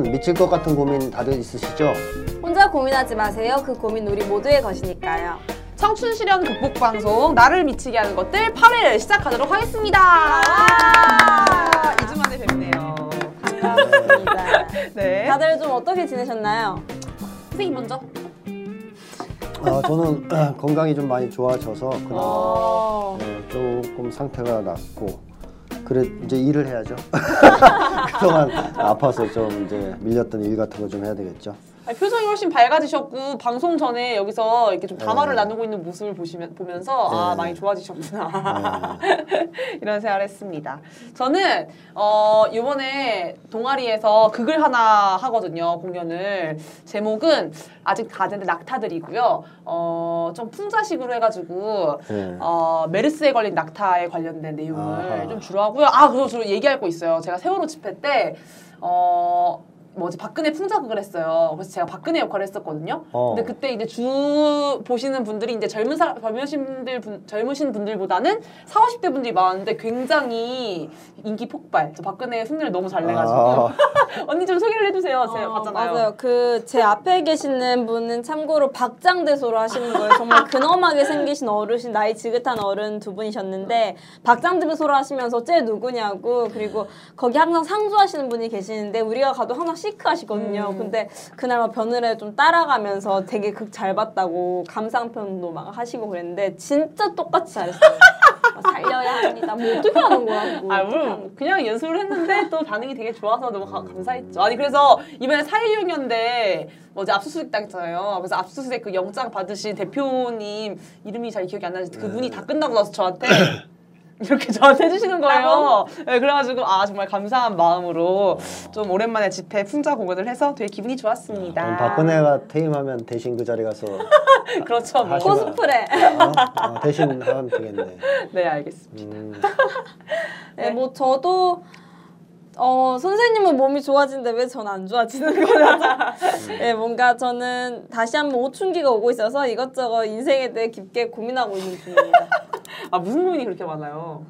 여러분 미칠 것 같은 고민 다들 있으시죠? 혼자 고민하지 마세요. 그 고민 우리 모두의 것이니까요. 청춘 실현 극복 방송 나를 미치게 하는 것들 8회 시작하도록 하겠습니다. 2주 만에 뵙네요. 반갑습니다. 네. 다들 좀 어떻게 지내셨나요? 선생님 먼저. 아, 저는 건강이 좀 많이 좋아져서 그나마 어... 네, 조금 상태가 낫고 그래 이제 일을 해야죠. 그동안 아파서 좀 이제 밀렸던 일 같은 거 좀 해야 되겠죠. 아니, 표정이 훨씬 밝아지셨고 방송 전에 여기서 이렇게 좀 담화를 네. 나누고 있는 모습을 보시면 보면서 아 네. 많이 좋아지셨구나 이런 생각을 했습니다. 저는 어 이번에 동아리에서 극을 하나 하거든요 공연을 제목은 아직 다들 낙타들이고요. 어좀 풍자식으로 해가지고 네. 어, 메르스에 걸린 낙타에 관련된 내용을 아하. 좀 주로 하고요. 아, 그리고 저 얘기할 거 있어요. 제가 세월호 집회 때, 어, 뭐지, 박근혜 풍자극을 했어요. 그래서 제가 박근혜 역할을 했었거든요. 어. 근데 그때 이제 주 보시는 분들이 이제 젊은 사, 젊으신 분들, 분, 젊으신 분들보다는 40, 50대 분들이 많았는데 굉장히 인기 폭발. 저 박근혜 흉내를 너무 잘 내가지고. 아. 언니 좀 소개를 해주세요. 제가 어, 봤잖아요. 맞아요. 그 제 앞에 계시는 분은 참고로 박장대소로 하시는 거예요. 정말 근엄하게 생기신 어르신, 나이 지긋한 어른 두 분이셨는데 박장대소로 하시면서 쟤 누구냐고 그리고 거기 항상 상주하시는 분이 계시는데 우리가 가도 항상 시크하시거든요. 음. 근데 그날 막 변을에 좀 따라가면서 되게 극 잘 봤다고 감상편도 막 하시고 그랬는데 진짜 똑같이 잘했어요. 막 살려야 합니다. 뭐 어떻게 하는 거라고. 아, 물론 그냥 연습을 했는데 또 반응이 되게 좋아서 너무 가- 감사했죠. 아니 그래서 이번에 4.16년대 뭐지 압수수색 당했잖아요. 그래서 압수수색 그 영장 받으신 대표님 이름이 잘 기억이 안 나는데 그분이 다 끝나고 나서 저한테 이렇게 저한테 해주시는 거예요. 네, 그래가지고 아 정말 감사한 마음으로 좀 오랜만에 집회 풍자 공연을 해서 되게 기분이 좋았습니다. 그럼 박근혜가 퇴임하면 대신 그 자리 가서 그렇죠. 뭐. 하시면- 코스프레. 어? 어, 대신 하면 되겠네. 네 알겠습니다. 음, 네, 뭐 저도 어 선생님은 몸이 좋아지는데 왜 전 안 좋아지는 거죠? 네, 뭔가 저는 다시 한번 오춘기가 오고 있어서 이것저것 인생에 대해 깊게 고민하고 있는 중입니다. 아 무슨 고민이 그렇게 많아요?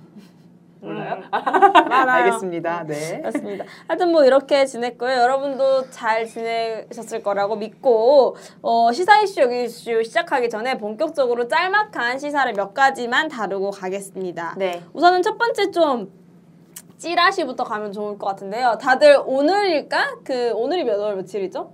몰라요? 많아요. 알겠습니다. 네. 그렇습니다. 하여튼 뭐 이렇게 지냈고요. 여러분도 잘 지내셨을 거라고 믿고 어, 시사 이슈 여기 이슈 시작하기 전에 본격적으로 짤막한 시사를 몇 가지만 다루고 가겠습니다. 네. 우선은 첫 번째 좀 찌라시부터 가면 좋을 것 같은데요. 다들 오늘일까? 그 오늘이 몇 월 며칠이죠?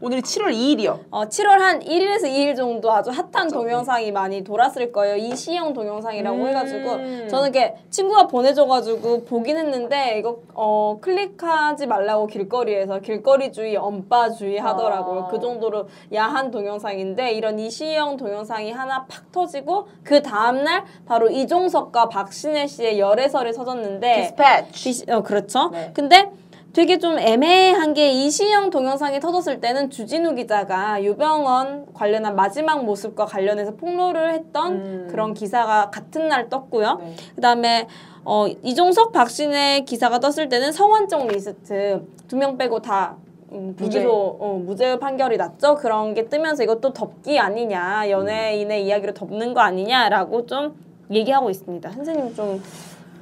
오늘이 7월 2일이요. 어, 7월 한 1일에서 2일 정도 아주 핫한 맞죠. 동영상이 많이 돌았을 거예요. 이시영 동영상이라고 음. 해가지고 저는 이게 친구가 보내줘가지고 보긴 했는데 이거 어, 클릭하지 말라고 길거리에서 길거리주의, 엄빠주의 하더라고요. 아. 그 정도로 야한 동영상인데 이런 이시영 동영상이 하나 팍 터지고 그 다음날 바로 이종석과 박신혜 씨의 열애설이 터졌는데 디스패치. 어 그렇죠. 네. 근데 되게 좀 애매한 게 이시영 동영상이 터졌을 때는 주진우 기자가 유병원 관련한 마지막 모습과 관련해서 폭로를 했던 음. 그런 기사가 같은 날 떴고요. 네. 그다음에 어 이종석 박신혜 기사가 떴을 때는 성원정 리스트 두 명 빼고 다 음, 무죄. 무기로 어, 무죄 판결이 났죠. 그런 게 뜨면서 이것도 덮기 아니냐 연예인의 이야기로 덮는 거 아니냐라고 좀 얘기하고 있습니다. 선생님 좀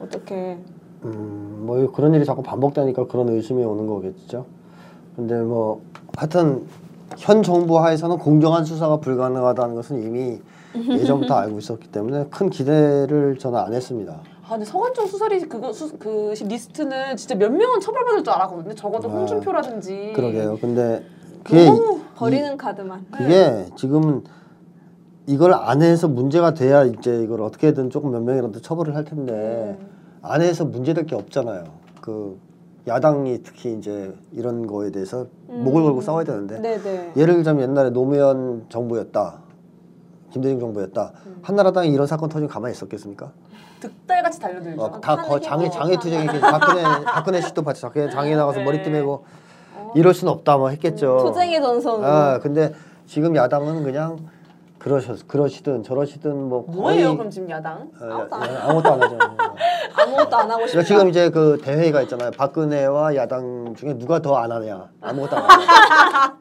어떻게 음, 뭐 그런 일이 자꾸 반복되니까 그런 의심이 오는 거겠죠. 근데 뭐 하여튼 현 정부 하에서는 공정한 수사가 불가능하다는 것은 이미 예전부터 알고 있었기 때문에 큰 기대를 저는 안 했습니다. 아 근데 성완종 수사 리 그거 수, 그 리스트는 진짜 몇 명은 처벌받을 줄 알았거든요. 적어도 아, 홍준표라든지. 그러게요. 근데 그게 너무 버리는 카드만. 그게 지금은 이걸 안 해서 문제가 돼야 이제 이걸 어떻게든 조금 몇 명이라도 처벌을 할 텐데 안 해서 문제될 게 없잖아요. 그 야당이 특히 이제 이런 거에 대해서 목을 걸고 싸워야 되는데 네네. 예를 들자면 옛날에 노무현 정부였다. 김대중 정부였다. 한나라당이 이런 사건 터지면 가만히 있었겠습니까? 득달같이 달려들죠. 어, 다 하는 거, 게 장애 뭐. 장애 투쟁이 박근혜 박근혜 씨도 같이 장애 장애 나가서 네. 머리띠 메고 이럴 수는 없다 뭐 했겠죠. 투쟁의 전선으로. 아 근데 지금 야당은 그냥 그러셔 그러시든 저러시든 뭐 뭐예요 거의 그럼 지금 야당? 어, 아무것도 안 야- 아무것도 안 하죠. 아무것도 안 하고 싶다. 그러니까 지금 이제 그 대회가 있잖아요. 박근혜와 야당 중에 누가 더 안 하냐. 아무것도 안 하냐.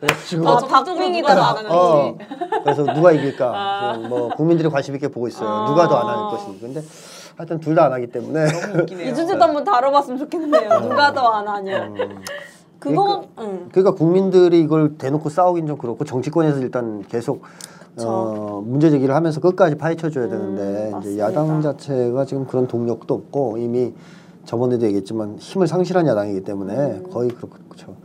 지금 더 어, 박빙이다. 하는지. 어, 그래서 누가 이길까? 아. 뭐 국민들이 관심 있게 보고 있어요. 아. 누가 더 안 할 것인지. 근데 하여튼 둘 다 안 하기 때문에 너무 웃기네요. 이 주제도 한번 다뤄봤으면 좋겠네요. 누가 더 안 하냐. 음, 그거 응. 그러니까 국민들이 이걸 대놓고 싸우긴 좀 그렇고 정치권에서 일단 계속 어, 문제 제기를 하면서 끝까지 파헤쳐줘야 되는데 이제 음. 야당 자체가 지금 그런 동력도 없고 이미 저번에도 얘기했지만 힘을 상실한 야당이기 때문에 음. 거의 그렇죠.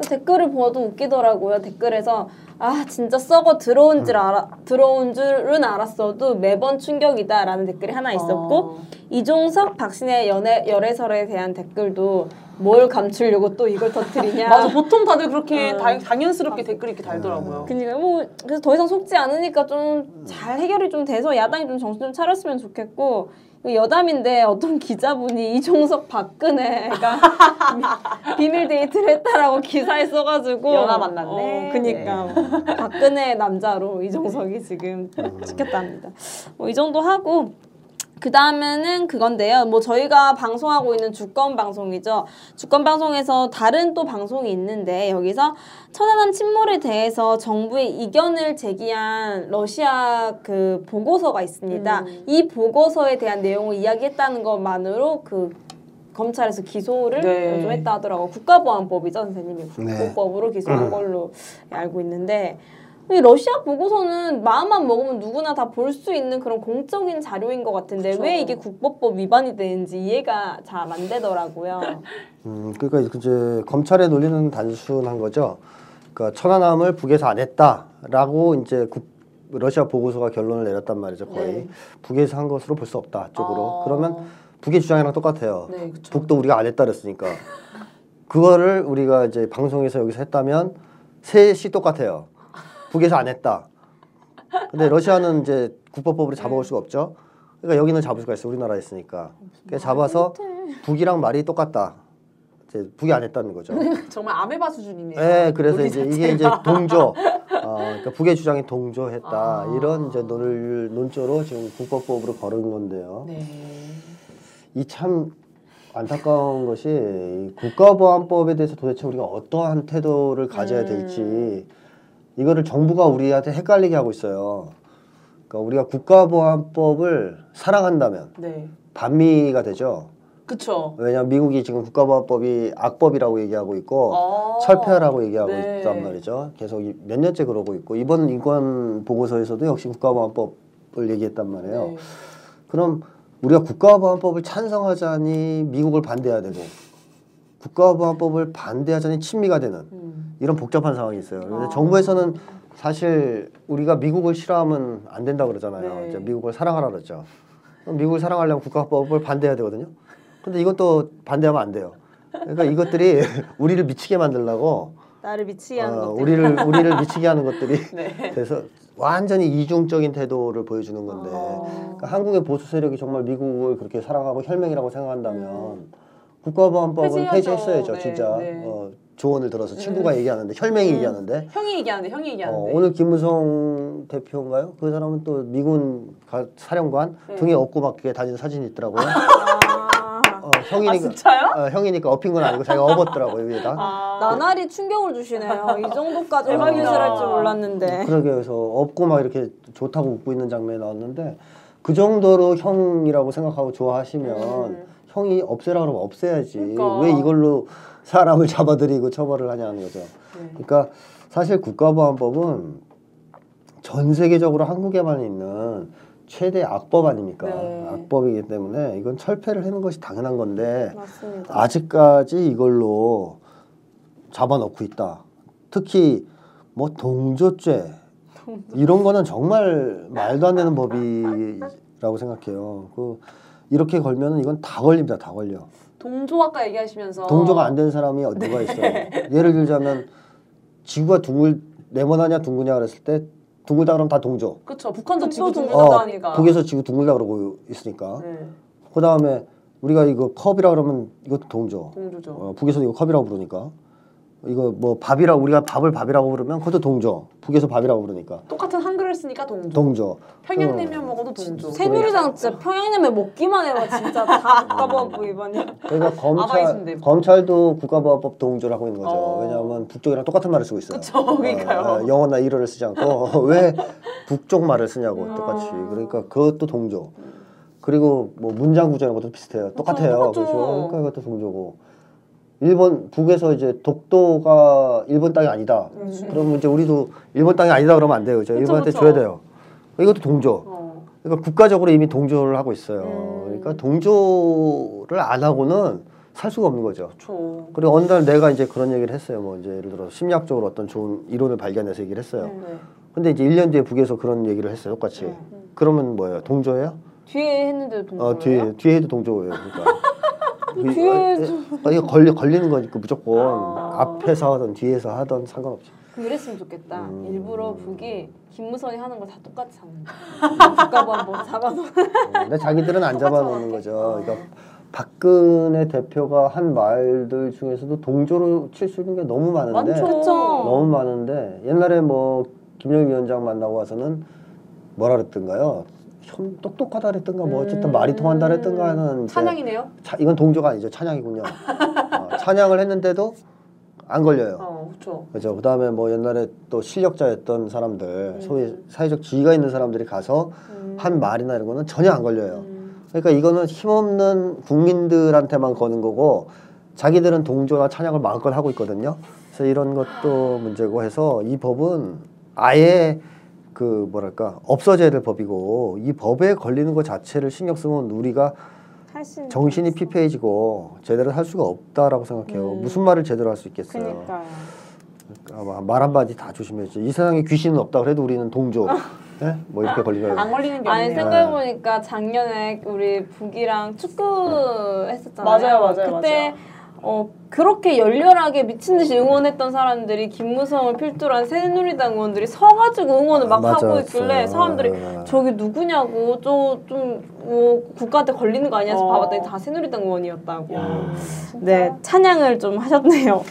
댓글을 보아도 웃기더라고요. 댓글에서 아 진짜 썩어 들어온 줄 알아 들어온 줄은 알았어도 매번 충격이다라는 댓글이 하나 있었고 어. 이종석 박신혜 연애 열애설에 대한 댓글도 뭘 감추려고 또 이걸 터뜨리냐. 맞아 보통 다들 그렇게 어. 당, 당연스럽게 댓글 이렇게 달더라고요. 그니까 뭐 그래서 더 이상 속지 않으니까 좀 잘 해결이 좀 돼서 야당이 좀 정신 좀 차렸으면 좋겠고 이거 여담인데 어떤 기자분이 이종석 박근혜가 비- 비밀 데이트를 했다라고 기사에 써가지고 연하 만났네. 어, 그니까 박근혜 남자로 이종석이 지금 시켰답니다. 뭐 이 정도 하고 그 다음에는 그건데요. 뭐 저희가 방송하고 있는 주권 방송이죠. 주권 방송에서 다른 또 방송이 있는데 여기서 천안함 침몰에 대해서 정부의 이견을 제기한 러시아 그 보고서가 있습니다. 음. 이 보고서에 대한 내용을 이야기했다는 것만으로 그 검찰에서 기소를 네. 좀 했다 하더라고. 국가보안법이죠, 선생님이 네. 국보법으로 기소한 걸로 알고 있는데 이 러시아 보고서는 마음만 먹으면 누구나 다 볼 수 있는 그런 공적인 자료인 것 같은데 그쵸. 왜 이게 국보법 위반이 되는지 이해가 잘 안 되더라고요. 음, 그러니까 이제 검찰의 논리는 단순한 거죠. 그러니까 천안함을 북에서 안 했다라고 이제 국, 러시아 보고서가 결론을 내렸단 말이죠. 거의 네. 북에서 한 것으로 볼 수 없다 쪽으로. 어. 그러면 북의 주장이랑 똑같아요. 네. 북도 우리가 안 했다 그랬으니까 그거를 우리가 이제 방송에서 여기서 했다면 셋이 똑같아요. 북에서 안 했다. 근데 러시아는 이제 국법법으로 잡아올 수가 없죠. 그러니까 여기는 잡을 수가 있어. 우리나라에 있으니까. 그래서 잡아서 북이랑 말이 똑같다. 이제 북이 안 했다는 거죠. 정말 아메바 수준이네요. 네, 그래서 이제 자체가. 이게 이제 동조, 어, 그러니까 북의 주장이 동조했다 아. 이런 이제 논 논조로 지금 국법법으로 걸은 건데요. 네. 이 참 안타까운 것이 이 국가보안법에 대해서 도대체 우리가 어떠한 태도를 가져야 음. 될지 이거를 정부가 우리한테 헷갈리게 하고 있어요. 그러니까 우리가 국가보안법을 사랑한다면 네. 반미가 되죠. 그쵸. 왜냐하면 미국이 지금 국가보안법이 악법이라고 얘기하고 있고 어. 철폐하라고 얘기하고 네. 있단 말이죠. 계속 이- 몇 년째 그러고 있고 이번 인권 보고서에서도 역시 국가보안법을 얘기했단 말이에요. 네. 그럼 우리가 국가보안법을 찬성하자니 미국을 반대해야 되고 국가보안법을 반대하자니 친미가 되는 음. 이런 복잡한 상황이 있어요. 그래서 아. 정부에서는 사실 우리가 미국을 싫어하면 안 된다 그러잖아요. 네. 이제 미국을 사랑하라. 그럼 미국을 사랑하려면 국가법을 반대해야 되거든요. 근데 이것도 반대하면 안 돼요. 그러니까 이것들이 우리를 미치게 만들려고 나를 미치게 하는 어, 것들. 우리를 우리를 미치게 하는 것들이 네. 돼서 완전히 이중적인 태도를 보여주는 건데 어. 그러니까 한국의 보수 세력이 정말 미국을 그렇게 사랑하고 혈맹이라고 생각한다면 음. 국가보안법은. 폐지했어야죠 네, 진짜 네. 음. 어, 조언을 들어서 친구가 얘기하는데 혈맹이 얘기하는데 형이 얘기하는데 형이 어, 얘기하는데. 오늘 김무성 대표인가요? 그 사람은 또 미군 가, 사령관 네. 등에 업고 막 이렇게 다니는 사진이 있더라고요. 아, 어, 아 형이니까 진짜요? 어, 형이니까 업힌 건 아니고 자기가 업었더라고요 위에다. 아. 나날이 충격을 주시네요. 이 정도까지 대박이다. 확인을 할줄 몰랐는데. 그러게 그래서 업고 막 이렇게 좋다고 웃고 있는 장면이 나왔는데 그 정도로 형이라고 생각하고 좋아하시면 음. 형이 없애라 그러면 없애야지 그러니까. 왜 이걸로 사람을 잡아들이고 처벌을 하냐는 거죠. 네. 그러니까 사실 국가보안법은 전 세계적으로 한국에만 있는 최대 악법 아닙니까? 네. 악법이기 때문에 이건 철폐를 하는 것이 당연한 건데 맞습니다. 아직까지 이걸로 잡아놓고 있다. 특히 뭐 동조죄 이런 거는 정말 말도 안 되는 법이라고 생각해요. 그 이렇게 걸면은 이건 다 걸립니다. 다 걸려. 동조 아까 얘기하시면서 동조가 안 된 사람이 누가 있어요? 예를 들자면 지구가 둥글 네모나냐 둥그냐 그랬을 때 둥글다 그러면 다 동조. 그쵸 북한도 또 지구. 둥글다고 어, 하니까. 북에서 지구 둥글다 그러고 있으니까. 네. 그 다음에 우리가 이거 컵이라 그러면 이것도 동조. 동조죠. 어, 북에서 이거 컵이라고 부르니까 이거 뭐 밥이라고 우리가 밥을 밥이라고 부르면 그것도 동조. 북에서 밥이라고 부르니까 똑같은 한글을 쓰니까 동조. 동조. 평양냉면 먹어도 동조. 새누리당 진짜 평양냉면 먹기만 해봐 진짜 다 국가보안법 위반이야. 그러니까 검찰. 검찰도 국가보안법 동조를 하고 있는 거죠. 어. 왜냐하면 북쪽이랑 똑같은 말을 쓰고 있어요. 그쵸, 그러니까요. 어, 어, 영어나 일어를 쓰지 않고 왜 북쪽 말을 쓰냐고 음. 똑같이. 그러니까 그것도 동조. 그리고 뭐 문장 구조 이런 것도 비슷해요. 똑같아요. 그렇죠. 그러니까 그것도 동조고. 일본 북에서 이제 독도가 일본 땅이 아니다. 그러면 이제 우리도 일본 땅이 아니다 그러면 안 돼요. 저 그쵸, 일본한테 그쵸. 줘야 돼요. 이것도 동조. 어. 그러니까 국가적으로 이미 동조를 하고 있어요. 음. 그러니까 동조를 안 하고는 살 수가 없는 거죠. 저. 그리고 어느 날 내가 이제 그런 얘기를 했어요. 뭐 이제 예를 들어 심리학적으로 어떤 좋은 이론을 발견해서 얘기를 했어요. 네. 근데 이제 1년 뒤에 북에서 그런 얘기를 했어요. 똑같이. 그러면 뭐예요? 동조예요? 뒤에 했는데도 동조예요? 어, 뒤에 뒤에 해도 동조예요. 그러니까. 이- 뒤에 어, 이거 걸리 걸리는 거니까 무조건 아. 앞에서 하든 뒤에서 하든 상관없지. 그럼 이랬으면 좋겠다. 음. 일부러 북이 김무선이 하는 걸 다 똑같이 하는 거야. 국가부 한번 잡아놓. 어, 근데 자기들은 안 잡아놓는 거죠. 그러니까 박근혜 대표가 한 말들 중에서도 동조로 칠 수 있는 게 너무 많은데 많죠. 그쵸. 너무 많은데 옛날에 뭐 김영일 위원장 만나고 와서는 뭐라 그랬던가요? 현 똑똑하다 그랬던가 뭐 어쨌든 말이 통한다 그랬던가 하는 찬양이네요. 차, 이건 동조가 아니죠 찬양이군요. 어, 찬양을 했는데도 안 걸려요. 어, 그렇죠. 그죠. 그 다음에 뭐 옛날에 또 실력자였던 사람들, 소위 사회적 지위가 있는 사람들이 가서 한 말이나 이런 거는 전혀 안 걸려요. 그러니까 이거는 힘없는 국민들한테만 거는 거고 자기들은 동조나 찬양을 마음껏 하고 있거든요. 그래서 이런 것도 문제고 해서 이 법은 아예 그 뭐랄까 없어져야 될 법이고 이 법에 걸리는 것 자체를 신경 쓰면 우리가. 정신이 피폐해지고 제대로 할 수가 없다라고 생각해요. 음. 무슨 말을 제대로 할 수 있겠어요. 그니까요. 아마 말 한마디 다 조심해야지. 이 세상에 귀신은 없다 그래도 우리는 동조. 예? 뭐 이렇게 걸리는 안. 걸리는 게 아니 없네요. 생각해 보니까 작년에 우리 북이랑 축구 했었잖아요. 맞아요, 맞아요, 그때 맞아요. 어 그렇게 열렬하게 미친 듯이 응원했던 사람들이 김무성을 필두로 한 새누리당 의원들이 서가지고 응원을 막 맞아, 하고 있길래. 사람들이 네. 저기 누구냐고 저좀뭐 국가한테 걸리는 거 아니야 해서 어. 봐봤더니 다 새누리당 의원이었다고. 야. 네 찬양을 좀 하셨네요.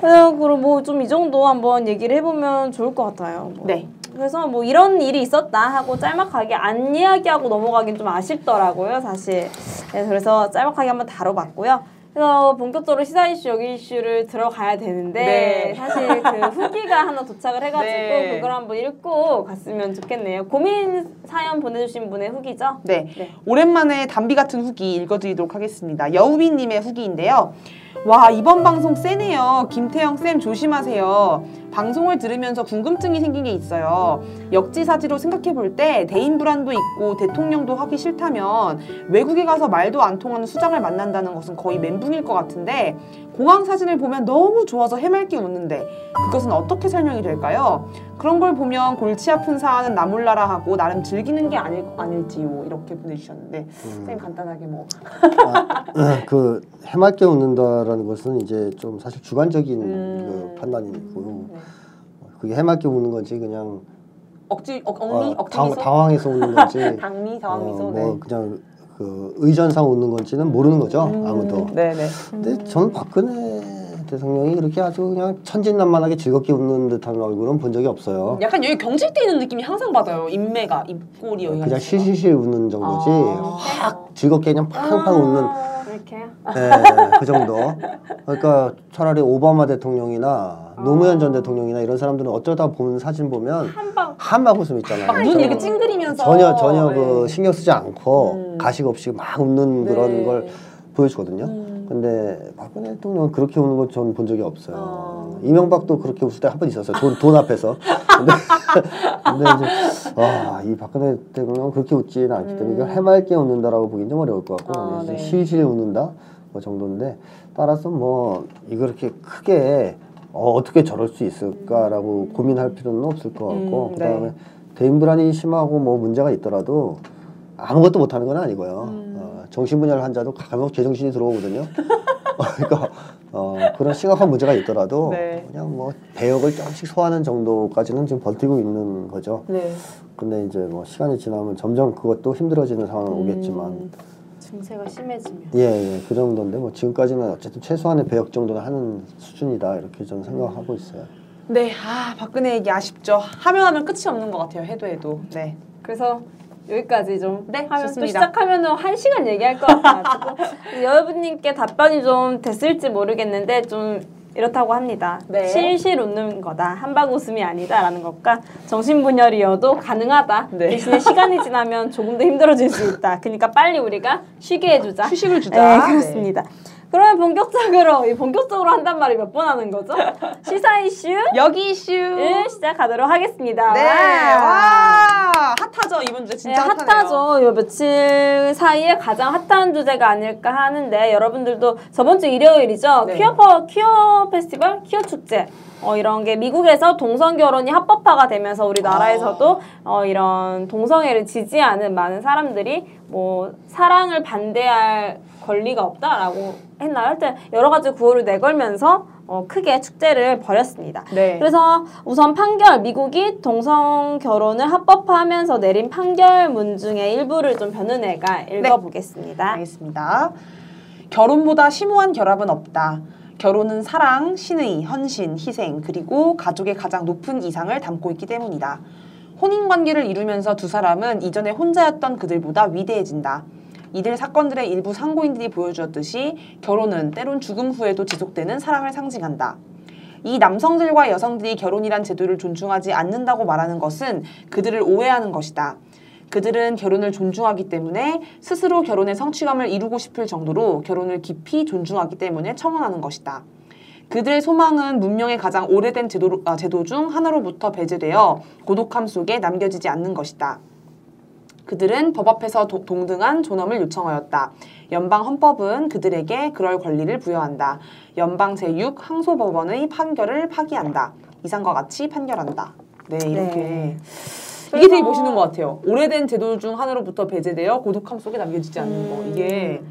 그래서 그럼 뭐좀 이 정도 한번 얘기를 해보면 좋을 것 같아요. 뭐. 네. 그래서 뭐 이런 일이 있었다 하고 짤막하게 안 이야기하고 넘어가긴 좀 아쉽더라고요, 사실. 네, 그래서 짤막하게 한번 다뤄봤고요. 그래서 본격적으로 시사 이슈 여기 이슈를 들어가야 되는데 네. 사실 그 후기가 하나 도착을 해가지고 네. 그걸 한번 읽고 갔으면 좋겠네요. 고민 사연 보내주신 분의 후기죠? 네. 네. 오랜만에 담비 같은 후기 읽어드리도록 하겠습니다. 여우비님의 후기인데요. 와 이번 방송 세네요. 김태형 쌤 조심하세요. 방송을 들으면서 궁금증이 생긴 게 있어요. 역지사지로 생각해 볼 때 대인 불안도 있고 대통령도 하기 싫다면 외국에 가서 말도 안 통하는 수장을 만난다는 것은 거의 멘붕일 것 같은데 공항 사진을 보면 너무 좋아서 해맑게 웃는데 그것은 어떻게 설명이 될까요? 그런 걸 보면 골치 아픈 사안은 나 몰라라 하고 나름 즐기는 게 아닐, 아닐지요 이렇게 보내주셨는데 선생님 간단하게 뭐그 해맑게 웃는다라는 것은 이제 좀 사실 주관적인 음. 그 판단이고 네. 그게 해맑게 웃는 건지 그냥 억지 억, 억리 어, 억지 당, 미소 당황해서 웃는 건지 당미 당황 미소 어, 네. 뭐 그냥 그 의전상 웃는 건지는 모르는 거죠 음, 아무도. 네네 근데 저는 박근혜 대통령이 그렇게 아주 그냥 천진난만하게 즐겁게 웃는 듯한 얼굴은 본 적이 없어요. 약간 여기 경질돼 있는 느낌이 항상 받아요 인매가 입꼬리 여기가 그냥. 실실실 웃는 정도지 아. 확 즐겁게 그냥 팡팡 웃는 이렇게 예, 그 정도. 그러니까 차라리 오바마 대통령이나 노무현 전 대통령이나 이런 사람들은 어쩌다 보는 사진 보면 한방 웃음 있잖아요. 막눈 이렇게 찡그리면서 전혀 전혀 네. 그 신경 쓰지 않고 음. 가식 없이 막 웃는 네. 그런 걸 보여주거든요. 음. 근데 박근혜 대통령은 그렇게 우는 건전본 적이 없어요. 어. 이명박도 그렇게 웃을 때 한 번 있었어요. 돈, 돈 앞에서. 근데, 근데 이제 와, 이 박근혜 대통령은 그렇게 웃지는 않기 때문에 이걸 해맑게 웃는다라고 보기는 좀 어려울 것 같고 아, 네. 실실 웃는다 뭐 정도인데 따라서 뭐 이거 이렇게 크게 어, 어떻게 저럴 수 있을까라고 고민할 필요는 없을 것 같고 음, 그 다음에 네. 대인 불안이 심하고 뭐 문제가 있더라도 아무것도 못하는 건 아니고요. 음. 어, 정신분열 환자도 가끔 제정신이 들어오거든요. 그러니까 어, 그런 심각한 문제가 있더라도 네. 그냥 뭐 배역을 조금씩 소화하는 정도까지는 지금 버티고 있는 거죠. 네. 근데 이제 뭐 시간이 지나면 점점 그것도 힘들어지는 상황은 오겠지만 음. 증세가 심해지면 예, 예, 그 정도인데 뭐 지금까지는 어쨌든 최소한의 배역 정도는 하는 수준이다 이렇게 저는 생각하고 있어요. 네, 아 박근혜 얘기 아쉽죠. 하면 하면 끝이 없는 것 같아요. 해도 해도. 네. 그래서 여기까지 좀 네, 하면 또 좋습니다. 시작하면은 한 시간 얘기할 것 같아가지고 여러분님께 답변이 좀 됐을지 모르겠는데 좀 이렇다고 합니다. 네. 실실 웃는 거다. 한방 웃음이 아니다라는 것과 정신분열이어도 가능하다. 네. 대신에 시간이 지나면 조금 더 힘들어질 수 있다. 그러니까 빨리 우리가 쉬게 해주자. 휴식을 주자. 네, 그렇습니다. 그러면 본격적으로 이 본격적으로 한단 말이 몇 번 하는 거죠? 시사 이슈 여기 이슈. 을 시작하도록 하겠습니다. 네. 와 핫하죠 이번 주제 네, 진짜 핫하네요. 핫하죠. 요 며칠 사이에 가장 핫한 주제가 아닐까 하는데 여러분들도 저번 주 일요일이죠. 네. 퀴어 퍼 퀴어 페스티벌, 퀴어 축제. 어, 이런 게 미국에서 동성 결혼이 합법화가 되면서 아. 우리나라에서도 어, 이런 동성애를 지지하는 많은 사람들이 뭐 사랑을 반대할 권리가 없다라고 했나요? 하여튼 여러 가지 구호를 내걸면서 어, 크게 축제를 벌였습니다. 네. 그래서 우선 판결 미국이 동성 결혼을 합법화하면서 내린 판결문 중에 일부를 좀 변은혜가 읽어보겠습니다. 알겠습니다. 결혼보다 심오한 결합은 없다. 결혼은 사랑, 신의, 헌신, 희생, 그리고 가족의 가장 높은 이상을 담고 있기 때문이다. 혼인 관계를 이루면서 두 사람은 이전에 혼자였던 그들보다 위대해진다. 이들 사건들의 일부 상고인들이 보여주었듯이 결혼은 때론 죽음 후에도 지속되는 사랑을 상징한다. 이 남성들과 여성들이 결혼이란 제도를 존중하지 않는다고 말하는 것은 그들을 오해하는 것이다. 그들은 결혼을 존중하기 때문에 스스로 결혼의 성취감을 이루고 싶을 정도로 결혼을 깊이 존중하기 때문에 청원하는 것이다. 그들의 소망은 문명의 가장 오래된 제도, 아, 제도 중 하나로부터 배제되어 고독함 속에 남겨지지 않는 것이다. 그들은 법 앞에서 도- 동등한 존엄을 요청하였다. 연방 헌법은 그들에게 그럴 권리를 부여한다. 연방 제6 항소법원의 판결을 파기한다. 이상과 같이 판결한다. 네, 이렇게. 네. 이게 되게 멋있는 것 같아요. 오래된 제도 중 하나로부터 배제되어 고독함 속에 남겨지지 않는 거. 이게.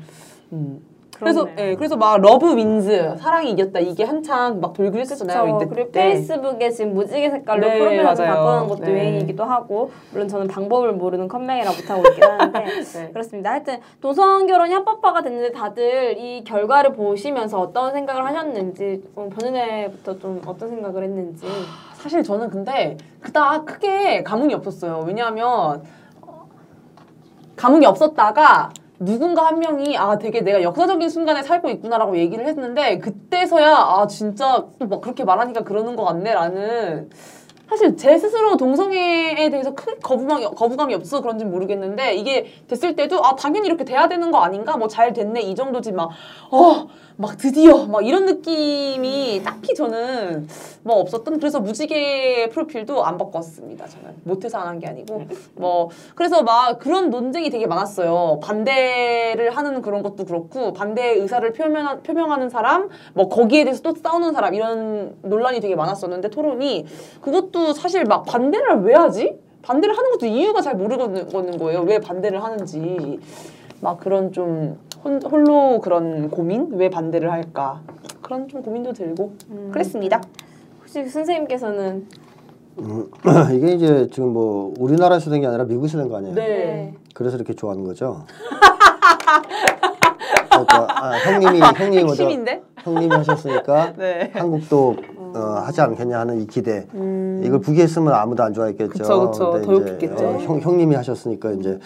음. 그래서. 예, 그래서 막 Love wins 사랑이 이겼다 이게 한창 막 했었잖아요. 그렇죠. 이때 그리고 때. 페이스북에 지금 무지개 색깔로 네, 프로필을 맞아요. 바꾸는 것도 네. 유행이기도 하고 물론 저는 방법을 모르는 컴맹이라 못하고 있긴 하는데 네. 그렇습니다. 하여튼 동성 결혼이 합법화가 됐는데 다들 이 결과를 보시면서 어떤 생각을 하셨는지 어, 변은혜부터 좀 어떤 생각을 했는지 사실 저는 근데 그닥 크게 감흥이 없었어요. 왜냐하면 어, 감흥이 없었다가 누군가 한 명이 아 되게 내가 역사적인 순간에 살고 있구나라고 얘기를 했는데 그때서야 아 진짜 또 막 그렇게 말하니까 그러는 것 같네라는. 사실 제 스스로 동성애에 대해서 큰 거부감이, 거부감이 없어서 그런지 는 모르겠는데 이게 됐을 때도 아 당연히 이렇게 돼야 되는 거 아닌가? 뭐 잘 됐네 이 정도지 막. 어 막 드디어 막 이런 느낌이 딱히 저는 뭐 없었던 그래서 무지개 프로필도 안 바꿨습니다 저는. 못해서 안 한 게 아니고. 뭐 그래서 막 그런 논쟁이 되게 많았어요. 반대를 하는 그런 것도 그렇고 반대의 의사를 표명 표명하는 사람 뭐 거기에 대해서 또 싸우는 사람 이런 논란이 되게 많았었는데 토론이 그것도 사실 막 반대를 왜 하지? 반대를 하는 것도 이유가 잘 모르겠는 거예요. 왜 반대를 하는지 막 그런 좀 혼, 홀로 그런 고민 왜 반대를 할까 그런 좀 고민도 들고 그랬습니다. 혹시 선생님께서는 음, 이게 이제 지금 뭐 우리나라에서 된 게 아니라 미국에서 된 거 아니에요? 네. 그래서 이렇게 좋아하는 거죠. 그러니까 아, 형님이 형님이 먼저 핵심인데? 형님이 하셨으니까 네. 한국도 어, 하지 않겠냐 하는 이 기대. 이걸 북이했으면 아무도 안 좋아했겠죠. 그쵸, 그쵸. 더 욕했겠죠. 어, 형 형님이 하셨으니까 이제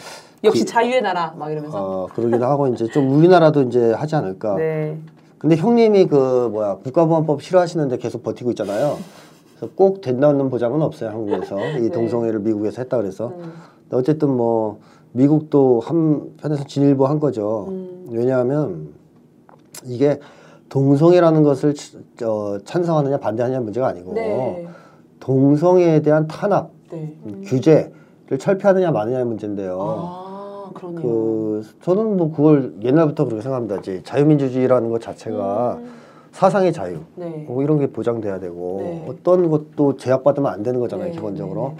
역시 그- 자유의 나라 막 이러면서. 어, 그러기도 하고 이제 좀 우리나라도 이제 하지 않을까. 네. 근데 형님이 그 뭐야 국가보안법 싫어하시는데 계속 버티고 있잖아요. 그래서 꼭 된다는 보장은 없어요 한국에서 이 네. 동성애를 미국에서 했다 그래서. 음. 어쨌든 뭐 미국도 한 편에서 진일보 한 거죠. 음. 왜냐하면 이게 동성애라는 것을 치- 어, 찬성하느냐 반대하느냐 문제가 아니고 네. 동성애에 대한 탄압, 네. 규제를 철폐하느냐 마느냐의 문제인데요. 아 그러네요. 그 저는 뭐 그걸 옛날부터 그렇게 생각합니다. 이제 자유민주주의라는 것 자체가 음. 사상의 자유 네. 뭐 이런 게 보장돼야 되고 네. 어떤 것도 제약받으면 안 되는 거잖아요 네, 기본적으로.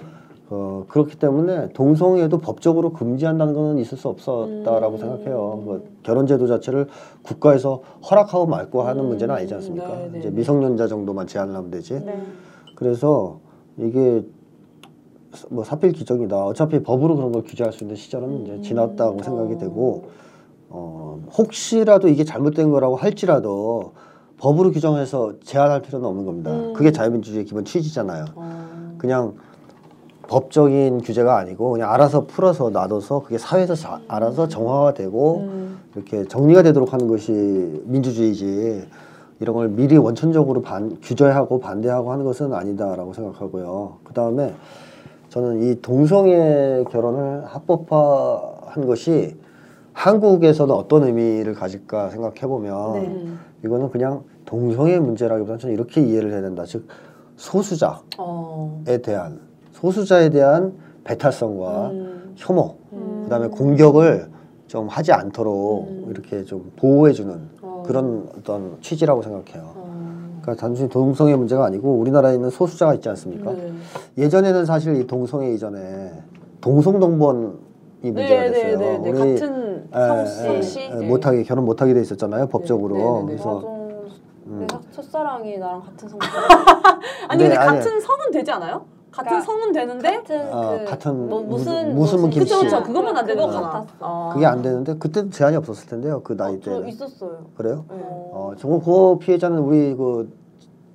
어, 그렇기 때문에 동성애도 법적으로 금지한다는 것은 있을 수 없었다라고 음. 생각해요. 뭐 결혼제도 자체를 국가에서 허락하고 말고 하는 음. 문제는 아니지 않습니까? 네, 네, 이제 네. 미성년자 정도만 제한을 하면 되지. 네. 그래서 이게 뭐 사필 규정이다. 어차피 법으로 그런 걸 규제할 수 있는 시절은 이제 지났다고 생각이 어. 되고 어, 혹시라도 이게 잘못된 거라고 할지라도 법으로 규정해서 제한할 필요는 없는 겁니다. 음. 그게 자유민주주의의 기본 취지잖아요. 어. 그냥 법적인 규제가 아니고 그냥 알아서 풀어서 놔둬서 그게 사회에서 자- 알아서 정화가 되고 음. 이렇게 정리가 되도록 하는 것이 민주주의지 이런 걸 미리 원천적으로 반, 규제하고 반대하고 하는 것은 아니다라고 생각하고요. 그 다음에 저는 이 동성애 결혼을 합법화한 것이 한국에서는 어떤 의미를 가질까 생각해 보면 네. 음. 이거는 그냥 동성애 문제라기보다는 저는 이렇게 이해를 해야 된다. 즉 소수자에 어. 대한 소수자에 대한 배타성과 음. 혐오, 음. 그다음에 공격을 좀 하지 않도록 음. 이렇게 좀 보호해주는 어. 그런 어떤 취지라고 생각해요. 어. 그러니까 단순히 동성애 문제가 아니고 우리나라에 있는 소수자가 있지 않습니까? 네. 예전에는 사실 이 동성애 이전에 동성동본 이 문제가 네, 네, 됐어요. 네, 네. 우리 같은 예, 성씨, 예, 씨. 예, 네. 못하게 결혼 못하게 돼 있었잖아요 법적으로. 네, 네, 네. 그래서. 음. 내 사- 첫사랑이 나랑 같은 성. 아니 네, 근데. 같은 성은 되지 않아요? 같은 그러니까 성은 되는데 같은 아, 그 같은 뭐 무슨 무슨 무슨 김씨. 그쵸 그쵸 그것만 안 그거 되는구나. 같았어. 아. 그게 안 되는데 그때 제한이 없었을 텐데요. 그 나이 저 때는 있었어요. 그래요? 네. 어, 정말 그 피해자는 우리 그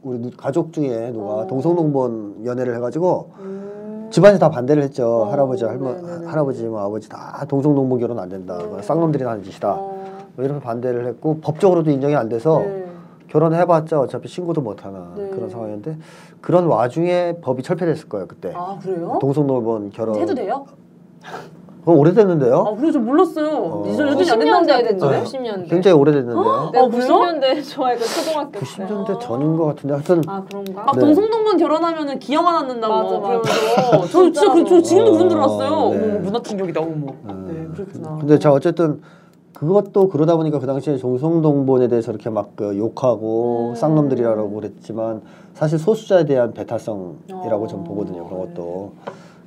우리 누- 가족 중에 누가 어. 동성동본 연애를 해가지고 음. 집안에서 다 반대를 했죠. 어, 할아버지, 할머, 네네네. 할아버지, 뭐 아버지 다 동성동본 결혼 안 된다. 그거 쌍놈들이 하는 짓이다. 어. 뭐 이렇게 반대를 했고 법적으로도 인정이 안 돼서 네. 결혼해봤자 어차피 신고도 못하는 네. 그런 상황이었는데 그런 와중에 법이 철폐됐을 거예요 그때. 아 그래요? 동성동본 결혼. 해도 돼요? 그거 오래됐는데요. 아 그래 저 몰랐어요. 어. 이전 여전히 안 90년대 됐죠. 생각했는데. 90년대. 굉장히 오래됐는데요. 내가 어, 그래요? 90년대 좋아했고 초등학교 때. 90년대 전인 것 같은데 하여튼 아 그런가? 막 네. 동성동본 결혼하면은 기억 안 남는다고 맞아, 맞아. 그러면서 저 진짜 그, 저 지금도 그런 줄 알았어요. 어, 네. 어머 문화 충격이다 어머. 음. 네 그렇구나. 근데 자 어쨌든 그것도 그러다 보니까 그 당시에 종성동본에 대해서 이렇게 막 그 욕하고 음. 쌍놈들이라고 그랬지만 사실 소수자에 대한 배타성이라고 어. 좀 보거든요 그런 것도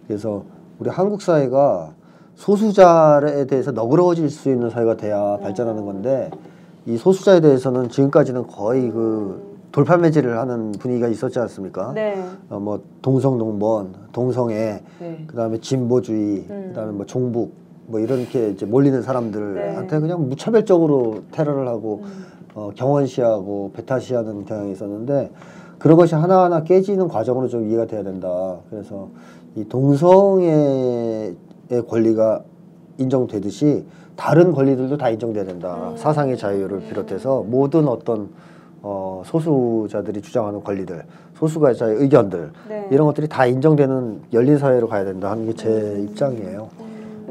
그래서 우리 한국 사회가 소수자에 대해서 너그러워질 수 있는 사회가 돼야 발전하는 건데 이 소수자에 대해서는 지금까지는 거의 그 돌팔매질을 하는 분위기가 있었지 않습니까? 네. 어, 뭐 동성동본, 동성애, 네. 그다음에 진보주의, 음. 그다음에 뭐 종북 뭐 이렇게 이제 몰리는 사람들한테 네. 그냥 무차별적으로 테러를 하고 음. 어, 경원시하고 배타시하는 경향이 있었는데 그런 것이 하나하나 깨지는 과정으로 좀 이해가 돼야 된다. 그래서 이 동성애의 권리가 인정되듯이 다른 권리들도 다 인정돼야 된다. 음. 사상의 자유를 비롯해서 모든 어떤 어, 소수자들이 주장하는 권리들, 소수자의 의견들 네. 이런 것들이 다 인정되는 열린 사회로 가야 된다 하는 게제 입장이에요.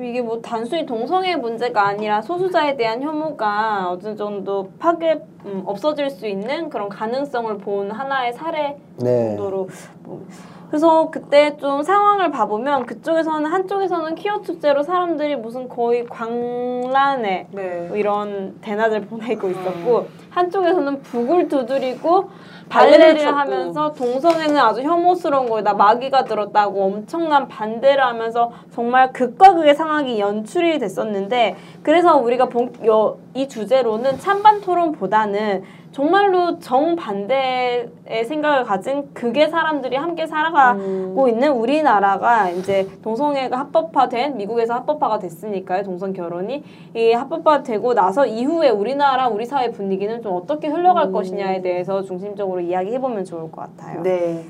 이게 뭐 단순히 동성애 문제가 아니라 소수자에 대한 혐오가 어느 정도 파괴 음, 없어질 수 있는 그런 가능성을 본 하나의 사례 네. 정도로 뭐. 그래서 그때 좀 상황을 봐보면 그쪽에서는 한쪽에서는 퀴어 축제로 사람들이 무슨 거의 광란에 네. 뭐 이런 대낮을 보내고 있었고 한쪽에서는 북을 두드리고 발레를. 하면서 동성애는 아주 혐오스러운 거에다 마귀가 들었다고 엄청난 반대를 하면서 정말 극과 극의 상황이 연출이 됐었는데 그래서 우리가 본, 여, 이 주제로는 찬반 토론보다는 정말로 정반대의 생각을 가진 극의 사람들이 함께 살아가고 음. 있는 우리나라가 이제 동성애가 합법화된 미국에서 합법화가 됐으니까요 동성 결혼이 이 합법화되고 나서 이후에 우리나라 우리 사회 분위기는 좀 어떻게 흘러갈 음. 것이냐에 대해서 중심적으로 이야기해 보면 좋을 것 같아요. 네.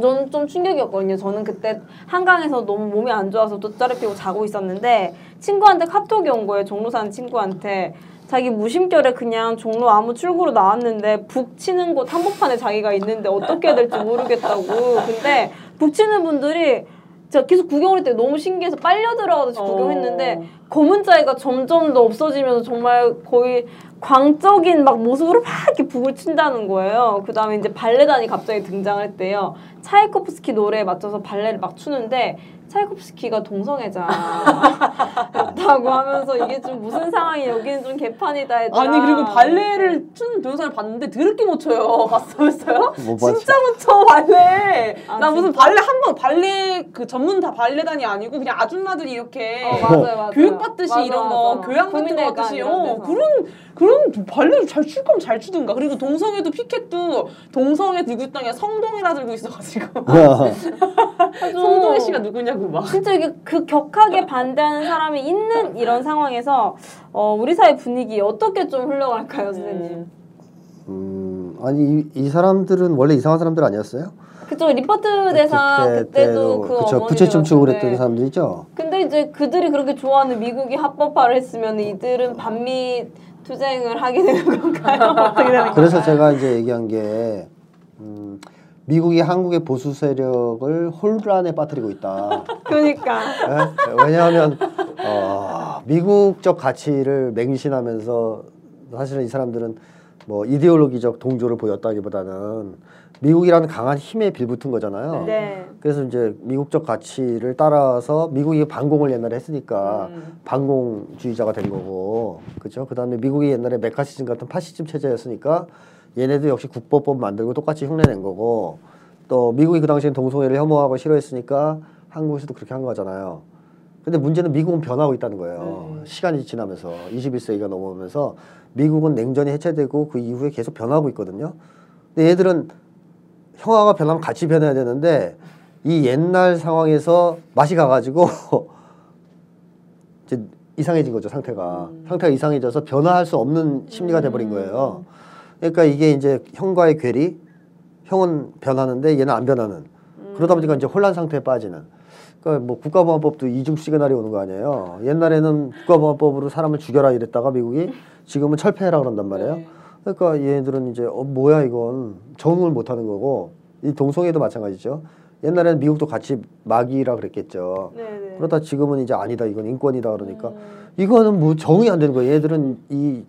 저는 좀 충격이었거든요. 저는 그때 한강에서 너무 몸이 안 좋아서 돗자리 피고 자고 있었는데 친구한테 카톡이 온 거예요. 종로 사는 친구한테. 자기 무심결에 그냥 종로 아무 출구로 나왔는데 북 치는 곳 한복판에 자기가 있는데 어떻게 해야 될지 모르겠다고. 근데 북 치는 분들이 제가 계속 구경을 했더니 너무 신기해서 빨려 들어가서 구경했는데 검은 자위가 점점 더 없어지면서 정말 거의 광적인 막 모습으로 막 이렇게 북을 친다는 거예요. 그 다음에 이제 발레단이 갑자기 등장을 했대요. 차이코프스키 노래에 맞춰서 발레를 막 추는데 차이코프스키가 동성애자였다고 하면서 이게 좀 무슨 상황이 여기는 좀 개판이다 얘들아. 아니 그리고 발레를 추는 동영상을 봤는데 더럽게 못 춰요. 봤어요? 진짜 못쳐 발레. 아, 나 무슨 진짜? 발레 한 번 발레 그 전문 다 발레단이 아니고 그냥 아줌마들이 이렇게 어, 맞아요, 맞아요. 교육 받듯이 맞아, 이런 거 맞아. 교양 같은 거 받듯이 어. 그런 그런 발레를 잘 출 거면 잘 추든가. 그리고 동성애도 피켓도 동성애 들고 있던 게 성동이라 들고 있어가지고 성동애 씨가 누구냐 고 막. 진짜 이게 그 격하게 반대하는 사람이 있는 이런 상황에서 어, 우리 사회 분위기 어떻게 좀 흘러갈까요, 선생님? 음, 아니 이, 이 사람들은 원래 이상한 사람들 아니었어요? 그쪽 리퍼트 대상 그때 도 그 그쵸 어머니들 부채춤 추고. 그랬던 사람들이죠. 근데 이제 그들이 그렇게 좋아하는 미국이 합법화를 했으면 이들은 반미 투쟁을 하게 되는 건가요? 어떻게 되는 건가요? 그래서 제가 이제 얘기한 게 음, 미국이 한국의 보수 세력을 혼란에 빠뜨리고 있다. 그러니까 예? 왜냐하면 어, 어, 미국적 가치를 맹신하면서 사실은 이 사람들은 뭐 이데올로기적 동조를 보였다기보다는 미국이라는 강한 힘에 빌붙은 거잖아요. 네. 그래서 이제 미국적 가치를 따라서 미국이 반공을 옛날에 했으니까 음. 반공주의자가 된 거고 그죠 그다음에 미국이 옛날에 메카시즘 같은 파시즘 체제였으니까 얘네도 역시 국보법 만들고 똑같이 흉내낸 거고 또 미국이 그 당시엔 동성애를 혐오하고 싫어했으니까 한국에서도 그렇게 한 거잖아요. 근데 문제는 미국은 변하고 있다는 거예요. 네. 시간이 지나면서 21세기가 넘어오면서 미국은 냉전이 해체되고 그 이후에 계속 변하고 있거든요. 근데 얘들은 형아가 변하면 같이 변해야 되는데 이 옛날 상황에서 맛이 가가지고 이제 이상해진 거죠 상태가. 상태가 이상해져서 변화할 수 없는 심리가 돼버린 거예요. 그러니까 이게 이제 형과의 괴리, 형은 변하는데 얘는 안 변하는. 그러다 보니까 이제 혼란 상태에 빠지는. 그러니까 뭐 국가보안법도 이중 시그널이 오는 거 아니에요. 옛날에는 국가보안법으로 사람을 죽여라 이랬다가 미국이 지금은 철폐해라 그런단 말이에요. 네. 그러니까 얘네들은 이제 어 뭐야 이건 적응을 못 하는 거고 이 동성애도 마찬가지죠. 옛날에는 미국도 같이 마귀라 그랬겠죠. 네네. 그러다 지금은 이제 아니다 이건 인권이다 그러니까 이거는 뭐 적응이 안 되는 거예요. 얘들은 이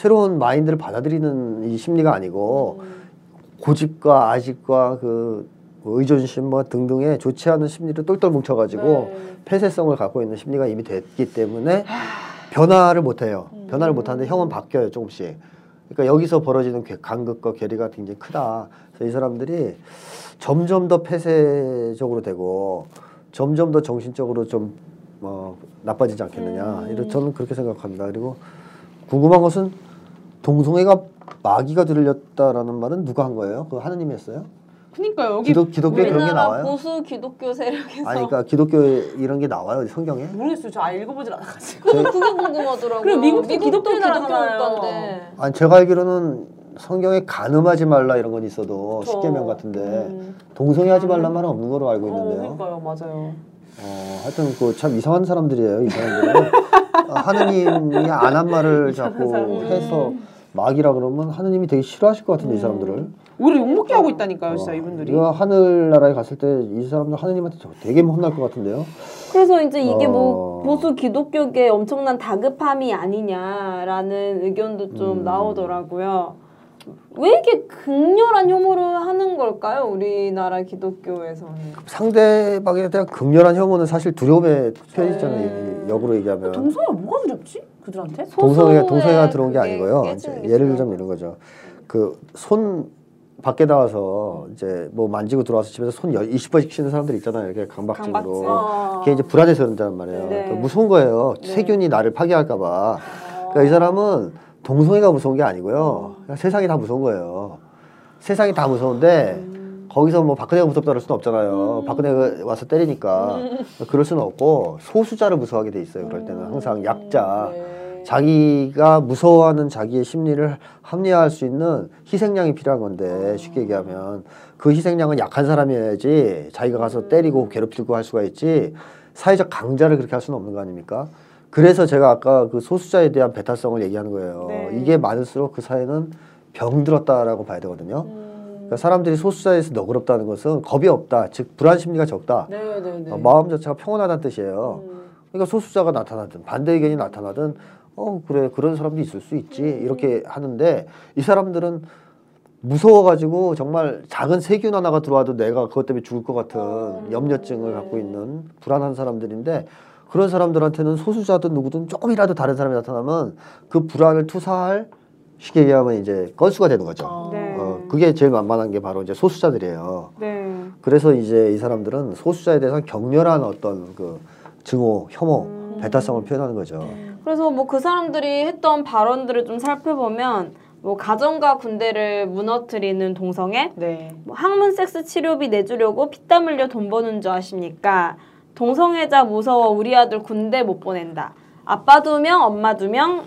새로운 마인드를 받아들이는 이 심리가 아니고 고집과 아집과 그 의존심 뭐 등등의 좋지 않은 심리를 똘똘 뭉쳐가지고 네. 폐쇄성을 갖고 있는 심리가 이미 됐기 때문에 변화를 못해요. 변화를 못하는데 형은 바뀌어요 조금씩. 그러니까 여기서 벌어지는 괴- 간극과 괴리가 굉장히 크다. 그래서 이 사람들이 점점 더 폐쇄적으로 되고 점점 더 정신적으로 좀 어, 나빠지지 않겠느냐. 이런 저는 그렇게 생각합니다. 그리고 궁금한 것은 동성애가 마귀가 들렸다라는 말은 누가 한 거예요? 그 하느님이 했어요? 그니까요 여기 기독 기독교에 그런 게 우리나라 나와요? 보수 기독교 세력에서 아니 그러니까 기독교에 이런 게 나와요 성경에? 모르겠어요 저 아예 읽어보질 않아가지고 그게 그게 궁금하더라고요. 그리고 미국도 미국도 기독교 기독교 나라잖아요. 국가인데. 아니 제가 알기로는 성경에 간음하지 말라 이런 건 있어도 그쵸. 십계명 같은데 음. 동성애 하지 말란 말은 없는 거로 알고 어 있는데요. 그니까요 맞아요 어, 하여튼 그 참 이상한 사람들이에요, 이 사람들은. 어, 하느님이 안 한 말을 자꾸 해서 막이라 그러면 하느님이 되게 싫어하실 것 같은데 이 사람들을. 오히려 욕먹게 하고 있다니까요 진짜 어, 이분들이 이거 하늘나라에 갔을 때 이 사람들 하느님한테 저- 되게 혼날 것 같은데요. 그래서 이제 이게 어. 뭐 보수 기독교계 엄청난 다급함이 아니냐라는 의견도 좀 음. 나오더라고요. 왜 이렇게 극렬한 혐오를 하는 걸까요? 우리나라 기독교에서는. 상대방에 대한 극렬한 혐오는 사실 두려움의 표현이잖아요. 이- 역으로 얘기하면. 동성애가 뭐가 두렵지 그들한테 동성애가 동성애가 들어온 게 아니고요. 이제 게 예를. 들자면 이런 거죠. 그 손 밖에 나와서 이제 뭐 만지고 들어와서 집에서 손 20번씩 씻는 사람들 있잖아요. 이렇게 강박증으로. 강박증. 어. 그게 이제 불안해서 그런단 말이에요. 네. 무서운 거예요. 세균이 나를 파괴할까 봐. 그러니까 이 사람은 동성애가 무서운 게 아니고요. 그냥 세상이 다 무서운 거예요. 세상이 다 무서운데 거기서 뭐 박근혜가 무섭다 그럴 수는 없잖아요. 박근혜가 와서 때리니까 그럴 수는 없고 소수자를 무서워하게 돼 있어요. 그럴 때는 항상 약자. 네. 자기가 무서워하는 자기의 심리를 합리화할 수 있는 희생양이 필요한 건데 쉽게 얘기하면 그 희생양은 약한 사람이어야지 자기가 가서 때리고 괴롭히고 할 수가 있지 사회적 강자를 그렇게 할 수는 없는 거 아닙니까? 그래서 제가 아까 그 소수자에 대한 배타성을 얘기하는 거예요. 네. 이게 많을수록 그 사회는 병들었다라고 봐야 되거든요. 그러니까 사람들이 소수자에서 너그럽다는 것은 겁이 없다, 즉 불안 심리가 적다. 네 네 네 어, 마음 자체가 평온하다는 뜻이에요. 음. 그러니까 소수자가 나타나든 반대 의견이 나타나든 어 그래 그런 사람도 있을 수 있지 이렇게 하는데 이 사람들은 무서워가지고 정말 작은 세균 하나가 들어와도 내가 그것 때문에 죽을 것 같은 염려증을 갖고 있는 불안한 사람들인데 그런 사람들한테는 소수자든 누구든 조금이라도 다른 사람이 나타나면 그 불안을 투사할 쉽게 얘기하면 이제 건수가 되는 거죠. 어. 그게 제일 만만한 게 바로 이제 소수자들이에요. 네. 그래서 이제 이 사람들은 소수자에 대해서 격렬한 어떤 그 증오, 혐오, 배타성을 표현하는 거죠. 그래서 뭐 그 사람들이 했던 발언들을 좀 살펴보면 뭐 가정과 군대를 무너뜨리는 동성애, 네. 뭐 항문 섹스 치료비 내주려고 피땀 흘려 돈 버는 줄 아십니까? 동성애자 무서워 우리 아들 군대 못 보낸다. 아빠 두 명, 엄마 두 명,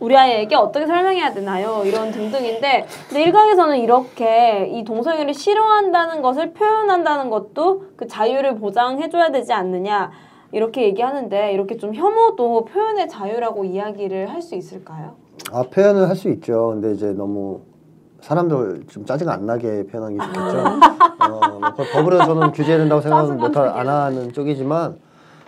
우리 아이에게 어떻게 설명해야 되나요? 이런 등등인데 근데 일각에서는 이렇게 이 동성애를 싫어한다는 것을 표현한다는 것도 그 자유를 보장해줘야 되지 않느냐 이렇게 얘기하는데 이렇게 좀 혐오도 표현의 자유라고 이야기를 할 수 있을까요? 아 표현을 할 수 있죠. 근데 이제 너무 사람들 좀 짜증 안 나게 표현하는 게 좋겠죠. 어, 뭐 그걸 법으로 저는 규제해야 된다고 생각은 못안. 하는 쪽이지만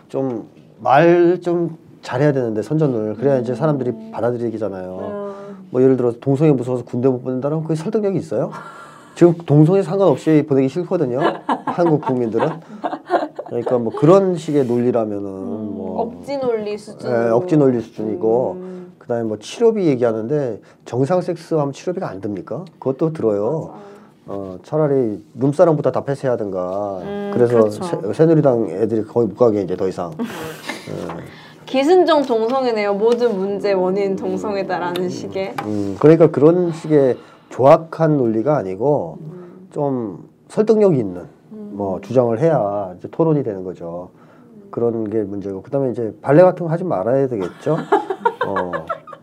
좀 말좀 잘해야 되는데 선전을 그래야 이제 사람들이 받아들이잖아요. 음. 뭐 예를 들어서 동성애 무서워서 군대 못 보낸다면 그게 설득력이 있어요? 지금 동성애 상관없이 보내기 싫거든요. 한국 국민들은. 그러니까 뭐 그런 식의 논리라면은 뭐 억지 논리 수준. 예, 억지 논리 수준이고 음. 그다음에 뭐 치료비 얘기하는데 정상 섹스하면 치료비가 안 듭니까? 그것도 들어요. 어 차라리 룸사람보다 다 폐쇄하든가 음, 그래서 그렇죠. 새, 새누리당 애들이 거의 못 가게 이제 더 이상 기승전 동성애네요. 모든 문제 원인 동성애다라는 식의. 음, 그러니까 그런 식의 조악한 논리가 아니고 좀 설득력이 있는 뭐 주장을 해야 이제 토론이 되는 거죠. 그런 게 문제고 그다음에 이제 발레 같은 거 하지 말아야 되겠죠. 어,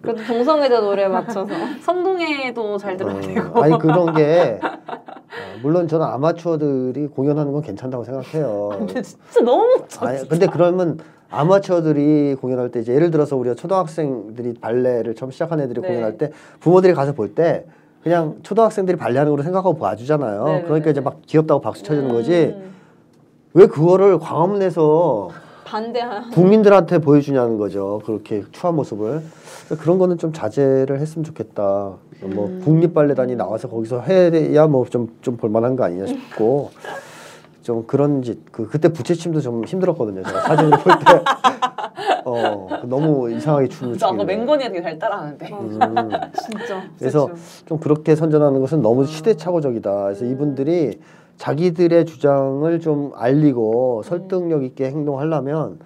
그래도 동성애자 노래 맞춰서. 성동에도 잘 들어야 되고. 어, 아니 그런 게 어, 물론 저는 아마추어들이 공연하는 건 괜찮다고 생각해요. 근데 진짜 너무 아니 근데 그러면 아마추어들이 공연할 때 이제 예를 들어서 우리가 초등학생들이 발레를 처음 시작한 애들이 네. 공연할 때 부모들이 가서 볼 때 그냥 초등학생들이 발레하는 걸로 생각하고 봐주잖아요. 네, 네, 그러니까 이제 막 귀엽다고 박수 쳐주는 거지. 음. 왜 그거를 광화문 에서 반대하. 국민들한테 보여주냐는 거죠. 그렇게 추한 모습을. 그런 거는 좀 자제를 했으면 좋겠다. 뭐 음. 국립발레단이 나와서 거기서 해야 뭐 좀 좀 볼만한 거 아니냐 싶고 좀 그런 짓. 그 그때 부채춤도 좀 힘들었거든요. 제가 사진을 볼 때. 어 너무 이상하게 춤을 저 아까. 맹건이가 되게 잘 따라하는데. 음. 진짜. 그래서. 좀 그렇게 선전하는 것은 너무 시대착오적이다. 그래서 이분들이 자기들의 주장을 좀 알리고 설득력 있게 행동하려면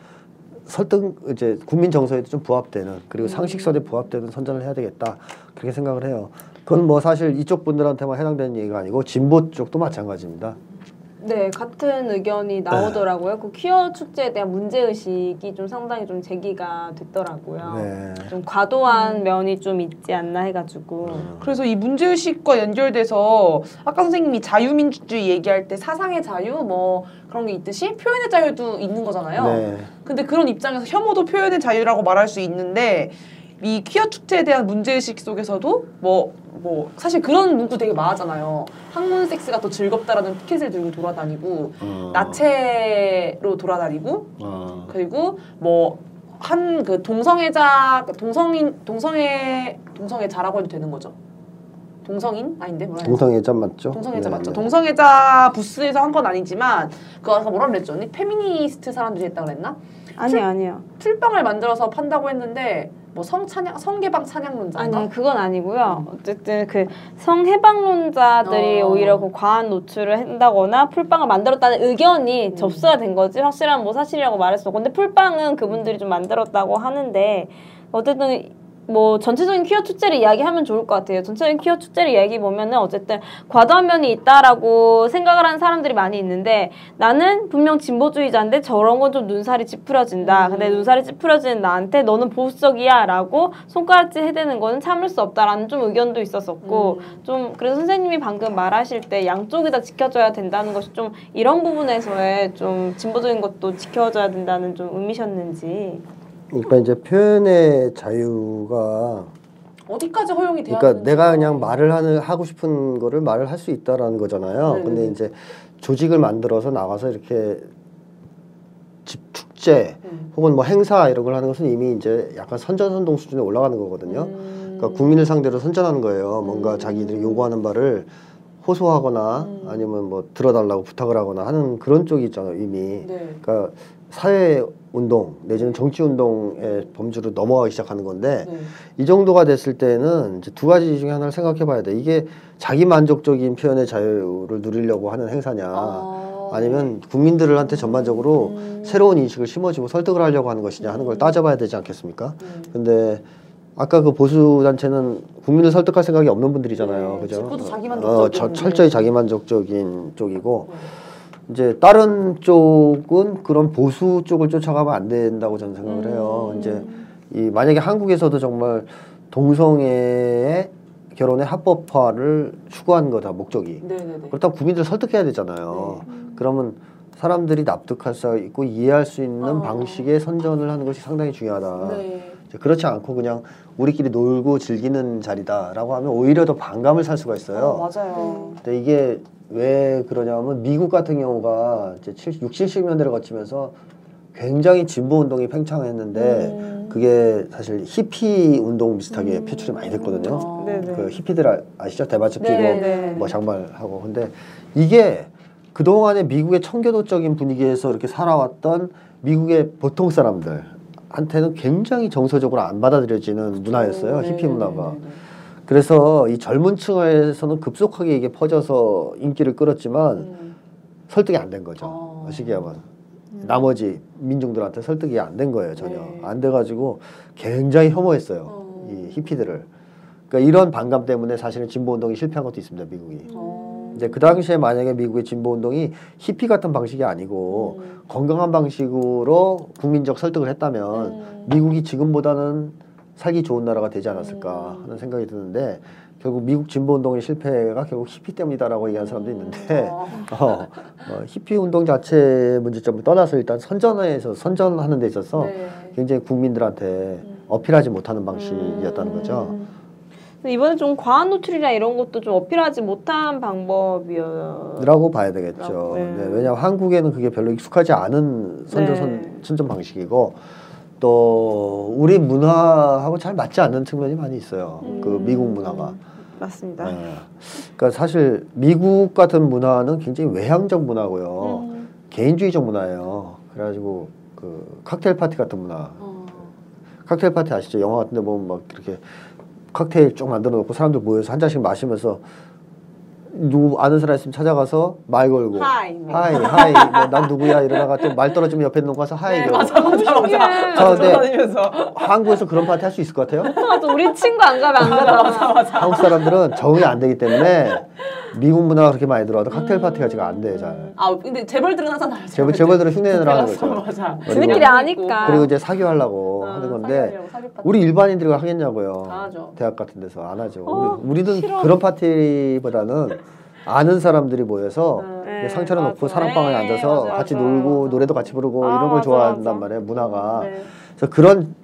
설득 이제 국민 정서에도 좀 부합되는 그리고 상식선에 부합되는 선전을 해야 되겠다 그렇게 생각을 해요. 그건 뭐 사실 이쪽 분들한테만 해당되는 얘기가 아니고 진보 쪽도 마찬가지입니다. 네, 같은 의견이 나오더라고요. 그 퀴어 축제에 대한 문제 의식이 좀 상당히 좀 제기가 됐더라고요. 네. 좀 과도한 면이 좀 있지 않나 해가지고. 그래서 이 문제 의식과 연결돼서 아까 선생님이 자유민주주의 얘기할 때 사상의 자유 뭐 그런 게 있듯이 표현의 자유도 있는 거잖아요. 네. 근데 그런 입장에서 혐오도 표현의 자유라고 말할 수 있는데 이 퀴어 축제에 대한 문제의식 속에서도 뭐, 뭐 사실 그런 문구 되게 많았잖아요. 학문 섹스가 더 즐겁다라는 티켓을 들고 돌아다니고 어. 나체로 돌아다니고 어. 그리고 뭐 한 그 동성애자 동성인 동성애 동성애자라고 해도 되는 거죠. 동성인 아닌데 뭐라? 동성애자 맞죠? 동성애자 네, 맞죠? 네. 동성애자 부스에서 한 건 아니지만 그거 아까 뭐라 그랬죠? 언니 페미니스트 사람들이 했다 그랬나? 아니 아니요. 풀빵을 만들어서 판다고 했는데 뭐 성찬양 성개방 찬양론자인가? 아니 그건 아니고요. 어쨌든 그 성해방론자들이 어. 오히려 그 과한 노출을 한다거나 풀빵을 만들었다는 의견이 접수가 된 거지 확실한 뭐 사실이라고 없고 근데 풀빵은 그분들이 좀 만들었다고 하는데 어쨌든 뭐 전체적인 퀴어 축제를 이야기하면 좋을 것 같아요. 전체적인 퀴어 축제를 이야기 보면은 어쨌든 과도한 면이 있다라고 생각을 하는 사람들이 많이 있는데 나는 분명 진보주의자인데 저런 건 좀 눈살이 찌푸려진다. 근데 눈살이 찌푸려지는 나한테 너는 보수적이야라고 손가락질 해대는 거는 참을 수 없다라는 좀 의견도 있었었고 좀 그래서 선생님이 방금 말하실 때 양쪽이 다 지켜줘야 된다는 것이 좀 이런 부분에서의 좀 진보적인 것도 지켜줘야 된다는 좀 의미셨는지. 그러니까 이제 표현의 자유가 어디까지 허용이 돼야 그러니까. 내가 그냥 말을 하는 하고 싶은 거를 말을 할 수 있다라는 거잖아요. 네네네. 근데 이제 조직을 만들어서 나가서 이렇게 집 축제 음. 혹은 뭐 행사 이런 걸 하는 것은 이미 이제 약간 선전선동 수준에 올라가는 거거든요. 음. 그러니까 국민을 상대로 선전하는 거예요. 뭔가 음. 자기들이 요구하는 바를 호소하거나 음. 아니면 뭐 들어달라고 부탁을 하거나 하는 그런 쪽이 있잖아요. 이미. 네. 그러니까 사회 운동 내지는 정치 운동의 범주로 넘어가기 시작하는 건데 네. 이 정도가 됐을 때는 이제 두 가지 중에 하나를 생각해 봐야 돼. 이게 자기 만족적인 표현의 자유를 누리려고 하는 행사냐. 아, 아니면 국민들한테 전반적으로 음. 새로운 인식을 심어주고 설득을 하려고 하는 것이냐 하는 걸 따져봐야 되지 않겠습니까? 음. 근데 아까 그 보수 단체는 국민을 설득할 생각이 없는 분들이잖아요, 네, 그죠? 어, 저- 네. 철저히 자기만족적인 쪽이고 네. 이제 다른 쪽은 그런 보수 쪽을 쫓아가면 안 된다고 저는 생각을 해요. 음. 이제 이 만약에 한국에서도 정말 동성애의 결혼의 합법화를 추구한 거다 목적이 네네네. 그렇다면 국민들 설득해야 되잖아요. 그러면 사람들이 납득할 수 있고 이해할 수 있는 어. 방식의 선전을 하는 것이 상당히 중요하다. 네. 그렇지 않고 그냥 우리끼리 놀고 즐기는 자리다라고 하면 오히려 더 반감을 살 수가 있어요. 어, 맞아요. 근데 이게 왜 그러냐면 미국 같은 경우가 이제 70, 60, 70년대를 거치면서 굉장히 진보 운동이 팽창했는데 음. 그게 사실 히피 운동 비슷하게 표출이 많이 됐거든요. 네네. 그 히피들 아- 아시죠? 대바츠 피고 네네. 뭐 장발하고 근데 이게 그동안의 미국의 청교도적인 분위기에서 이렇게 살아왔던 미국의 보통 사람들한테는 굉장히 정서적으로 안 받아들여지는 문화였어요. 네, 히피 문화가. 그래서 이 젊은 층에서는 급속하게 이게 퍼져서 인기를 끌었지만 음. 설득이 안 된 거죠. 어. 시기하면 나머지 민중들한테 설득이 안 된 거예요 전혀 네. 안 돼가지고 굉장히 혐오했어요 어. 이 히피들을. 그러니까 이런 반감 때문에 사실은 진보 운동이 실패한 것도 있습니다 미국이. 어. 이제 그 당시에 만약에 미국의 진보 운동이 히피 같은 방식이 아니고 음. 건강한 방식으로 국민적 설득을 했다면 음. 미국이 지금보다는 살기 좋은 나라가 되지 않았을까 음. 하는 생각이 드는데 결국 미국 진보 운동의 실패가 결국 히피 때문이다라고 얘기하는 사람도 있는데 어. 어, 어, 히피 운동 자체 문제점을 떠나서 일단 선전에서 선전하는 데 있어서 네. 굉장히 국민들한테 어필하지 못하는 방식이었다는 거죠. 음. 이번에 좀 과한 노출이나 이런 것도 좀 어필하지 못한 방법이어요. 라고 봐야 되겠죠. 네. 네, 왜냐하면 한국에는 그게 별로 익숙하지 않은 선전 선, 네. 선전 방식이고 또 우리 문화하고 잘 맞지 않는 측면이 많이 있어요. 그 미국 문화가. 맞습니다. 네. 그러니까 사실 미국 같은 문화는 굉장히 외향적 문화고요. 음. 개인주의적 문화예요. 그래가지고 그 칵테일 파티 같은 문화. 어. 칵테일 파티 아시죠? 영화 같은 데 보면 막 이렇게 칵테일 쭉 만들어 놓고 사람들 모여서 한 잔씩 마시면서 누구 아는 사람 있으면 찾아가서 말 걸고 hi, 뭐. hi hi 뭐, 난 누구야 이러다가 또 말 떨어지면 옆에 있는 거 가서 hi 네, 맞아 맞아 맞아. 저 근데 돌아다니면서. 한국에서 그런 파티 할 수 있을 것 같아요? 맞아, 우리 친구 안 가면 안 가잖아. 한국 사람들은 적응이 안 되기 때문에 미국 문화가 그렇게 많이 들어와도 칵테일 파티가 지금 안 돼, 잘. 아 근데 재벌들은 항상 알죠. 재벌, 재벌들은 흉내내느라 하는 거죠. 맞아. 지들끼리 아니까. 그리고 이제 사교하려고 어, 하는 건데, 사귀려고, 사귀 파티. 우리 일반인들이 하겠냐고요. 안 하죠. 대학 같은 데서 안 하죠. 어, 우리, 우리는 싫어. 그런 파티보다는 아는 사람들이 모여서 네, 상처를 놓고 맞아. 사랑방에 네, 앉아서 맞아, 같이 맞아. 놀고 노래도 같이 부르고 아, 이런 걸 좋아한단 맞아. 말이에요. 문화가. 네. 그래서 그런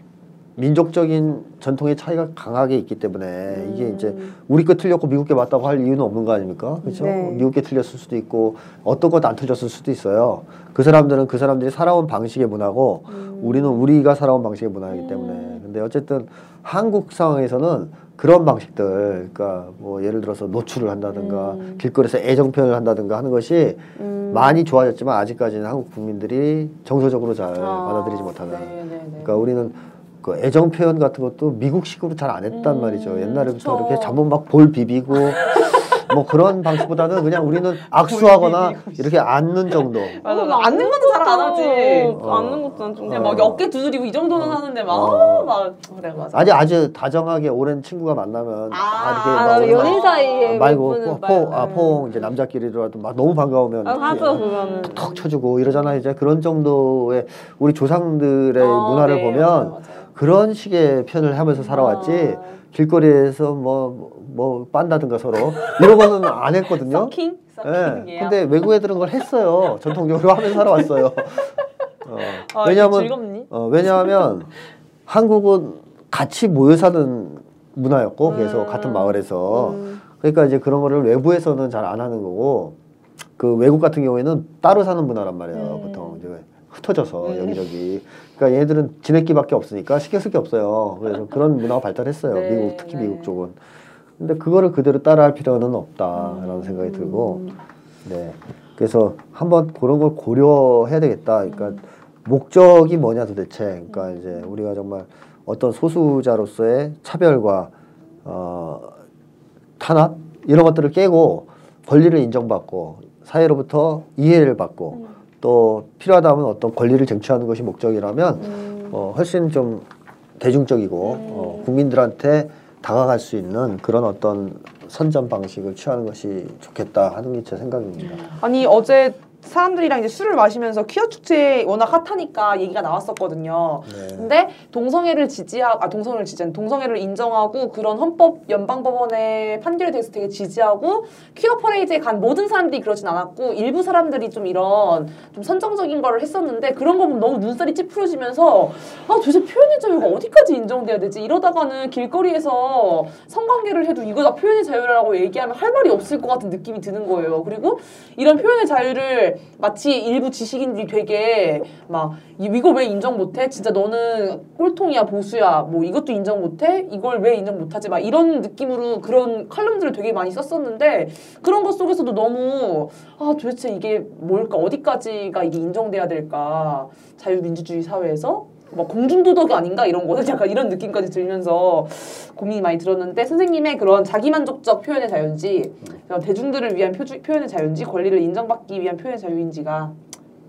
민족적인 전통의 차이가 강하게 있기 때문에 이게 이제 우리 거 틀렸고 미국 게 맞다고 할 이유는 없는 거 아닙니까? 그렇죠? 네. 미국 게 틀렸을 수도 있고 어떤 것도 안 틀렸을 수도 있어요. 그 사람들은 그 사람들이 살아온 방식의 문화고 우리는 우리가 살아온 방식의 문화이기 때문에. 근데 어쨌든 한국 상황에서는 그런 방식들, 그러니까 뭐 예를 들어서 노출을 한다든가 길거리에서 애정 표현을 한다든가 하는 것이 많이 좋아졌지만 아직까지는 한국 국민들이 정서적으로 잘 아, 받아들이지 못하는. 네, 네, 네. 그러니까 우리는 그 애정 표현 같은 것도 미국식으로 잘 안 했단 음, 말이죠. 옛날에부터 그쵸. 이렇게 잡으면 막 볼 비비고 뭐 그런 방식보다는 그냥 우리는 악수하거나 이렇게 안는 정도. 맞아, 맞아. 안는 것도 잘 안 하지. 어, 안는 것도 난 좀 그냥 어. 막 어깨 두드리고 이 정도는 하는데 막, 어. 어, 막 그래 맞아. 아주 아주 다정하게 오랜 친구가 만나면 아, 이렇게 아, 막 연인 사이에 말고 몇 분은 포, 포, 아, 말- 포 이제 남자끼리라도 막 너무 반가우면 아, 하죠, 이렇게 그거는. 턱 쳐주고 이러잖아 이제 그런 정도의 우리 조상들의 어, 문화를 네, 보면 맞아요. 그런 식의 표현을 하면서 살아왔지 아. 길거리에서 뭐뭐 빤다든가 서로 이런 거는 안 했거든요. 서킹? 예. 서킹이에요. 근데 외국 애들은 그걸 했어요. 전통적으로 하면서 살아왔어요. 어. 아, 왜냐하면? 어, 왜냐하면 한국은 같이 모여 사는 문화였고 음. 같은 마을에서 그러니까 이제 그런 거를 외부에서는 잘 안 하는 거고 그 외국 같은 경우에는 따로 사는 문화란 말이에요. 음. 보통 이제 흩어져서 음. 여기저기. 그러니까 얘들은 지네끼밖에 없으니까 신경 쓸 게 없어요. 그래서 그런 문화가 발달했어요. 네, 미국 특히 네. 미국 쪽은. 근데 그거를 그대로 따라할 필요는 없다라는 생각이 들고, 네. 그래서 한번 그런 걸 고려해야 되겠다. 그러니까 목적이 뭐냐 도대체. 그러니까 이제 우리가 정말 어떤 소수자로서의 차별과 어, 탄압 이런 것들을 깨고 권리를 인정받고 사회로부터 이해를 받고 또 필요하다면 어떤 권리를 쟁취하는 것이 목적이라면 어, 훨씬 좀 대중적이고 어, 국민들한테 다가갈 수 있는 그런 어떤 선전 방식을 취하는 것이 좋겠다 하는 게 제 생각입니다. 아니 어제 사람들이랑 이제 술을 마시면서 퀴어 축제 워낙 핫하니까 얘기가 나왔었거든요. 네. 근데 동성애를 지지하고 아 동성애를 지지한 동성애를 인정하고 그런 헌법 연방법원의 판결에 대해서 되게 지지하고 퀴어 퍼레이드에 간 모든 사람들이 그러진 않았고 일부 사람들이 좀 이런 좀 선정적인 거를 했었는데 그런 거 보면 너무 눈살이 찌푸려지면서 아 도대체 표현의 자유가 어디까지 인정돼야 되지 이러다가는 길거리에서 성관계를 해도 이거 다 표현의 자유라고 얘기하면 할 말이 없을 것 같은 느낌이 드는 거예요. 그리고 이런 표현의 자유를 이 마치 일부 지식인들이 되게 막 이- 이거 왜 인정 못해? 진짜 너는 꼴통이야 보수야 뭐 이것도 인정 못해? 이걸 왜 인정 못하지? 막 이런 느낌으로 그런 칼럼들을 되게 많이 썼었는데 그런 것 속에서도 너무 아 도대체 이게 뭘까 어디까지가 이게 인정돼야 될까 자유민주주의 사회에서 막 공중도덕이 아닌가 이런 거는 약간 이런 느낌까지 들면서 고민이 많이 들었는데 선생님의 그런 자기만족적 표현의 자유인지 그런 대중들을 위한 표주, 표현의 자유인지 권리를 인정받기 위한 표현의 자유인지가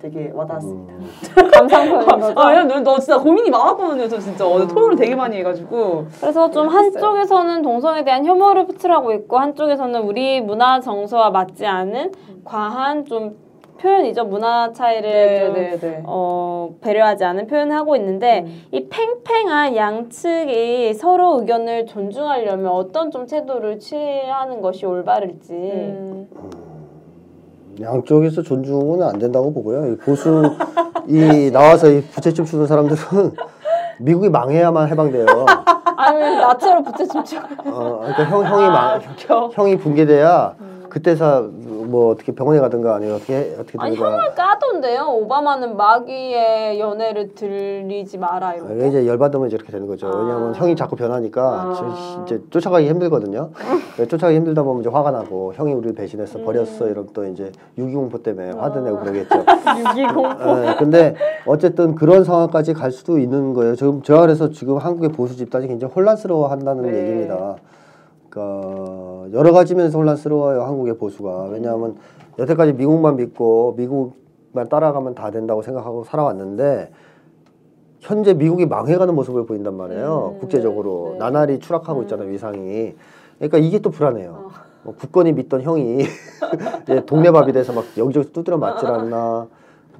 되게 와닿았습니다. 감상표인 거죠. 아, 야, 너, 너 진짜 고민이 많았거든요. 저 진짜 어제 토론을 되게 많이 해가지고. 그래서 좀 한쪽에서는 동성에 대한 혐오를 표출하고 있고 한쪽에서는 우리 문화 정서와 맞지 않은 과한 좀 표현이죠. 문화 차이를 좀 네, 네. 어, 배려하지 않은 표현을 하고 있는데 음. 이 팽팽한 양측이 서로 의견을 존중하려면 어떤 좀 태도를 취하는 것이 올바를지 음. 양쪽에서 존중은 안 된다고 보고요. 이 보수 이 나와서 이 부채춤 추는 사람들은 미국이 망해야만 해방돼요. 아니 나체로 부채춤 추고 어, 그러니까 형 형이 망 겨. 형이 붕괴돼야 그때서 뭐 어떻게 병원에 가든가 아니면 어떻게 어떻게 아니 되든가. 형을 까던데요. 오바마는 마귀의 연애를 들리지 마라 이렇게. 아, 이제 열받으면 이제 이렇게 되는 거죠. 아. 왜냐하면 형이 자꾸 변하니까 아. 저- 이제 쫓아가기 힘들거든요. 쫓아가기 힘들다 보면 이제 화가 나고 형이 우리를 배신했어 버렸어 이러면 또 이제 유기공포 때문에 화도 내고 그러겠죠. 유기공포. 예, 근데 어쨌든 그런 상황까지 갈 수도 있는 거예요. 지금 제가 그래서 지금 한국의 보수 집단이 굉장히 혼란스러워한다는 네. 얘기입니다. 그러니까 여러 가지 면에서 혼란스러워요 한국의 보수가 왜냐하면 여태까지 미국만 믿고 미국만 따라가면 다 된다고 생각하고 살아왔는데 현재 미국이 망해가는 모습을 보인단 말이에요 음, 국제적으로 네. 나날이 추락하고 있잖아요 위상이 그러니까 이게 또 불안해요. 뭐 굳건히 믿던 형이 이제 동네 밥이 돼서 막 여기저기 두드려 맞질 않나.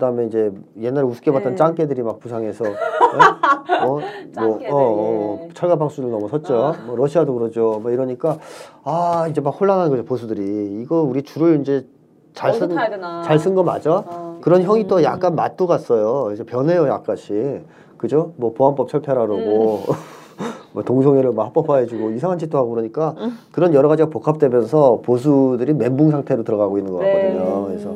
그다음에 이제 옛날에 우습게 봤던 네. 짱깨들이 막 부상해서 예? 어? 뭐, 짱깨들, 어, 어, 예. 철가 방수를 넘어섰죠. 뭐 러시아도 그러죠. 뭐 이러니까 아 이제 막 혼란한 거죠 보수들이 이거 우리 줄을 이제 잘 쓴. 잘 쓴 거 맞아? 어. 그런 형이 또 약간 맛도 갔어요. 이제 변해요 약간씩. 그죠? 뭐 보안법 철폐하라 그러고 뭐 동성애를 막 합법화해주고 이상한 짓도 하고 그러니까 그런 여러 가지가 복합되면서 보수들이 멘붕 상태로 들어가고 있는 것 네. 같거든요. 그래서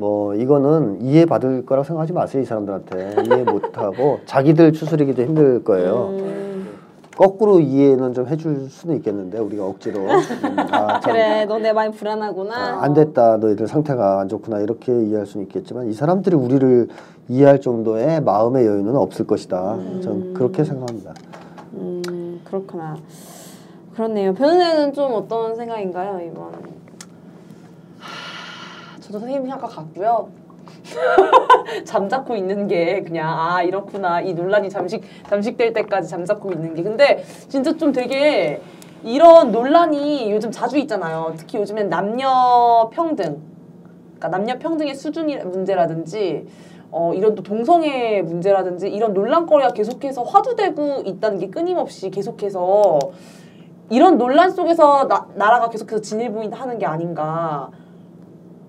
뭐 이거는 이해받을 거라고 생각하지 마세요 이 사람들한테 이해 못하고 자기들 추스리기도 힘들 거예요. 음, 거꾸로 이해는 좀 해줄 수는 있겠는데 우리가 억지로 음, 아, 참, 그래 너네 많이 불안하구나. 아, 안 됐다 너희들 상태가 안 좋구나 이렇게 이해할 수는 있겠지만 이 사람들이 우리를 이해할 정도의 마음의 여유는 없을 것이다. 전 그렇게 생각합니다. 음 그렇구나. 그렇네요. 변호사는 좀 어떤 생각인가요 이번? 저도 선생님 생각과 같고요. 잠자코 있는 게 그냥 아 이렇구나 이 논란이 잠식 잠식될 때까지 잠자코 있는 게 근데 진짜 좀 되게 이런 논란이 요즘 자주 있잖아요. 특히 요즘엔 남녀 평등, 그러니까 남녀 평등의 수준이 문제라든지 어 이런 또 동성애 문제라든지 이런 논란거리가 계속해서 화두되고 있다는 게 끊임없이 계속해서 이런 논란 속에서 나, 나라가 계속해서 진일보인하는 게 아닌가.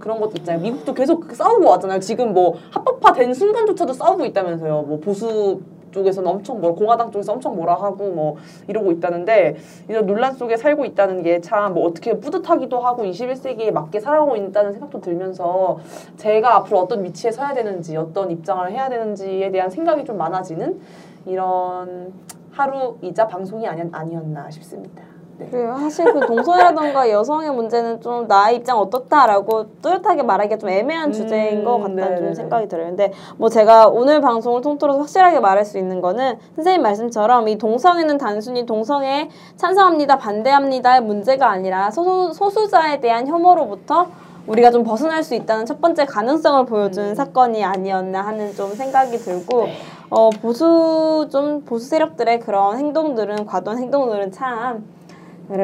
그런 것도 있잖아요. 미국도 계속 싸우고 왔잖아요. 지금 뭐 합법화된 순간조차도 싸우고 있다면서요. 뭐 보수 쪽에서는 엄청 뭐 공화당 쪽에서 엄청 뭐라 하고 뭐 이러고 있다는데 이런 논란 속에 살고 있다는 게 참 뭐 어떻게 뿌듯하기도 하고 21세기에 맞게 살아가고 있다는 생각도 들면서 제가 앞으로 어떤 위치에 서야 되는지 어떤 입장을 해야 되는지에 대한 생각이 좀 많아지는 이런 하루이자 방송이 아니, 아니었나 싶습니다. 네. 그 사실 그 동성애라던가 여성의 문제는 좀 나의 입장 어떻다라고 뚜렷하게 말하기가 좀 애매한 음, 주제인 것 같다는. 좀 생각이 들어요. 근데 뭐 제가 오늘 방송을 통틀어서 확실하게 말할 수 있는 거는 선생님 말씀처럼 이 동성애는 단순히 동성애 찬성합니다, 반대합니다의 문제가 아니라 소수, 소수자에 대한 혐오로부터 우리가 좀 벗어날 수 있다는 첫 번째 가능성을 보여주는 사건이 아니었나 하는 좀 생각이 들고 어 보수 좀 보수 세력들의 그런 행동들은 과도한 행동들은 참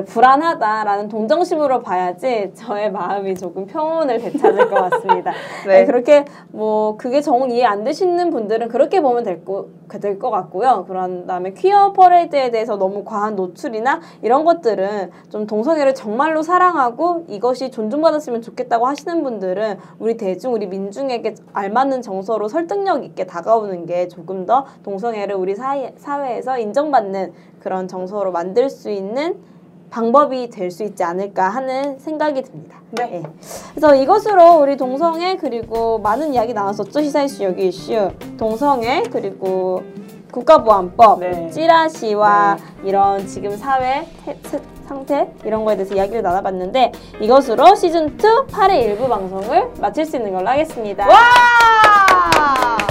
불안하다라는 동정심으로 봐야지 저의 마음이 조금 평온을 되찾을 것 같습니다. 네. 네, 그렇게 뭐 그게 정 이해 안 되시는 분들은 그렇게 보면 될것 것 같고요. 그런 다음에 퀴어 퍼레이드에 대해서 너무 과한 노출이나 이런 것들은 좀 동성애를 정말로 사랑하고 이것이 존중받았으면 좋겠다고 하시는 분들은 우리 대중 우리 민중에게 알맞는 정서로 설득력 있게 다가오는 게 조금 더 동성애를 우리 사회, 사회에서 인정받는 그런 정서로 만들 수 있는 방법이 될 수 있지 않을까 하는 생각이 듭니다. 네. 예. 그래서 이것으로 우리 동성애 그리고 많은 이야기 나왔었죠 시사 이슈 여기 이슈 동성애 그리고 국가보안법 네. 찌라시와 이런 지금 사회 태- 세- 상태 이런 거에 대해서 이야기를 나눠봤는데 이것으로 시즌 2 8회 일부 방송을 마칠 수 있는 걸로 하겠습니다. 와!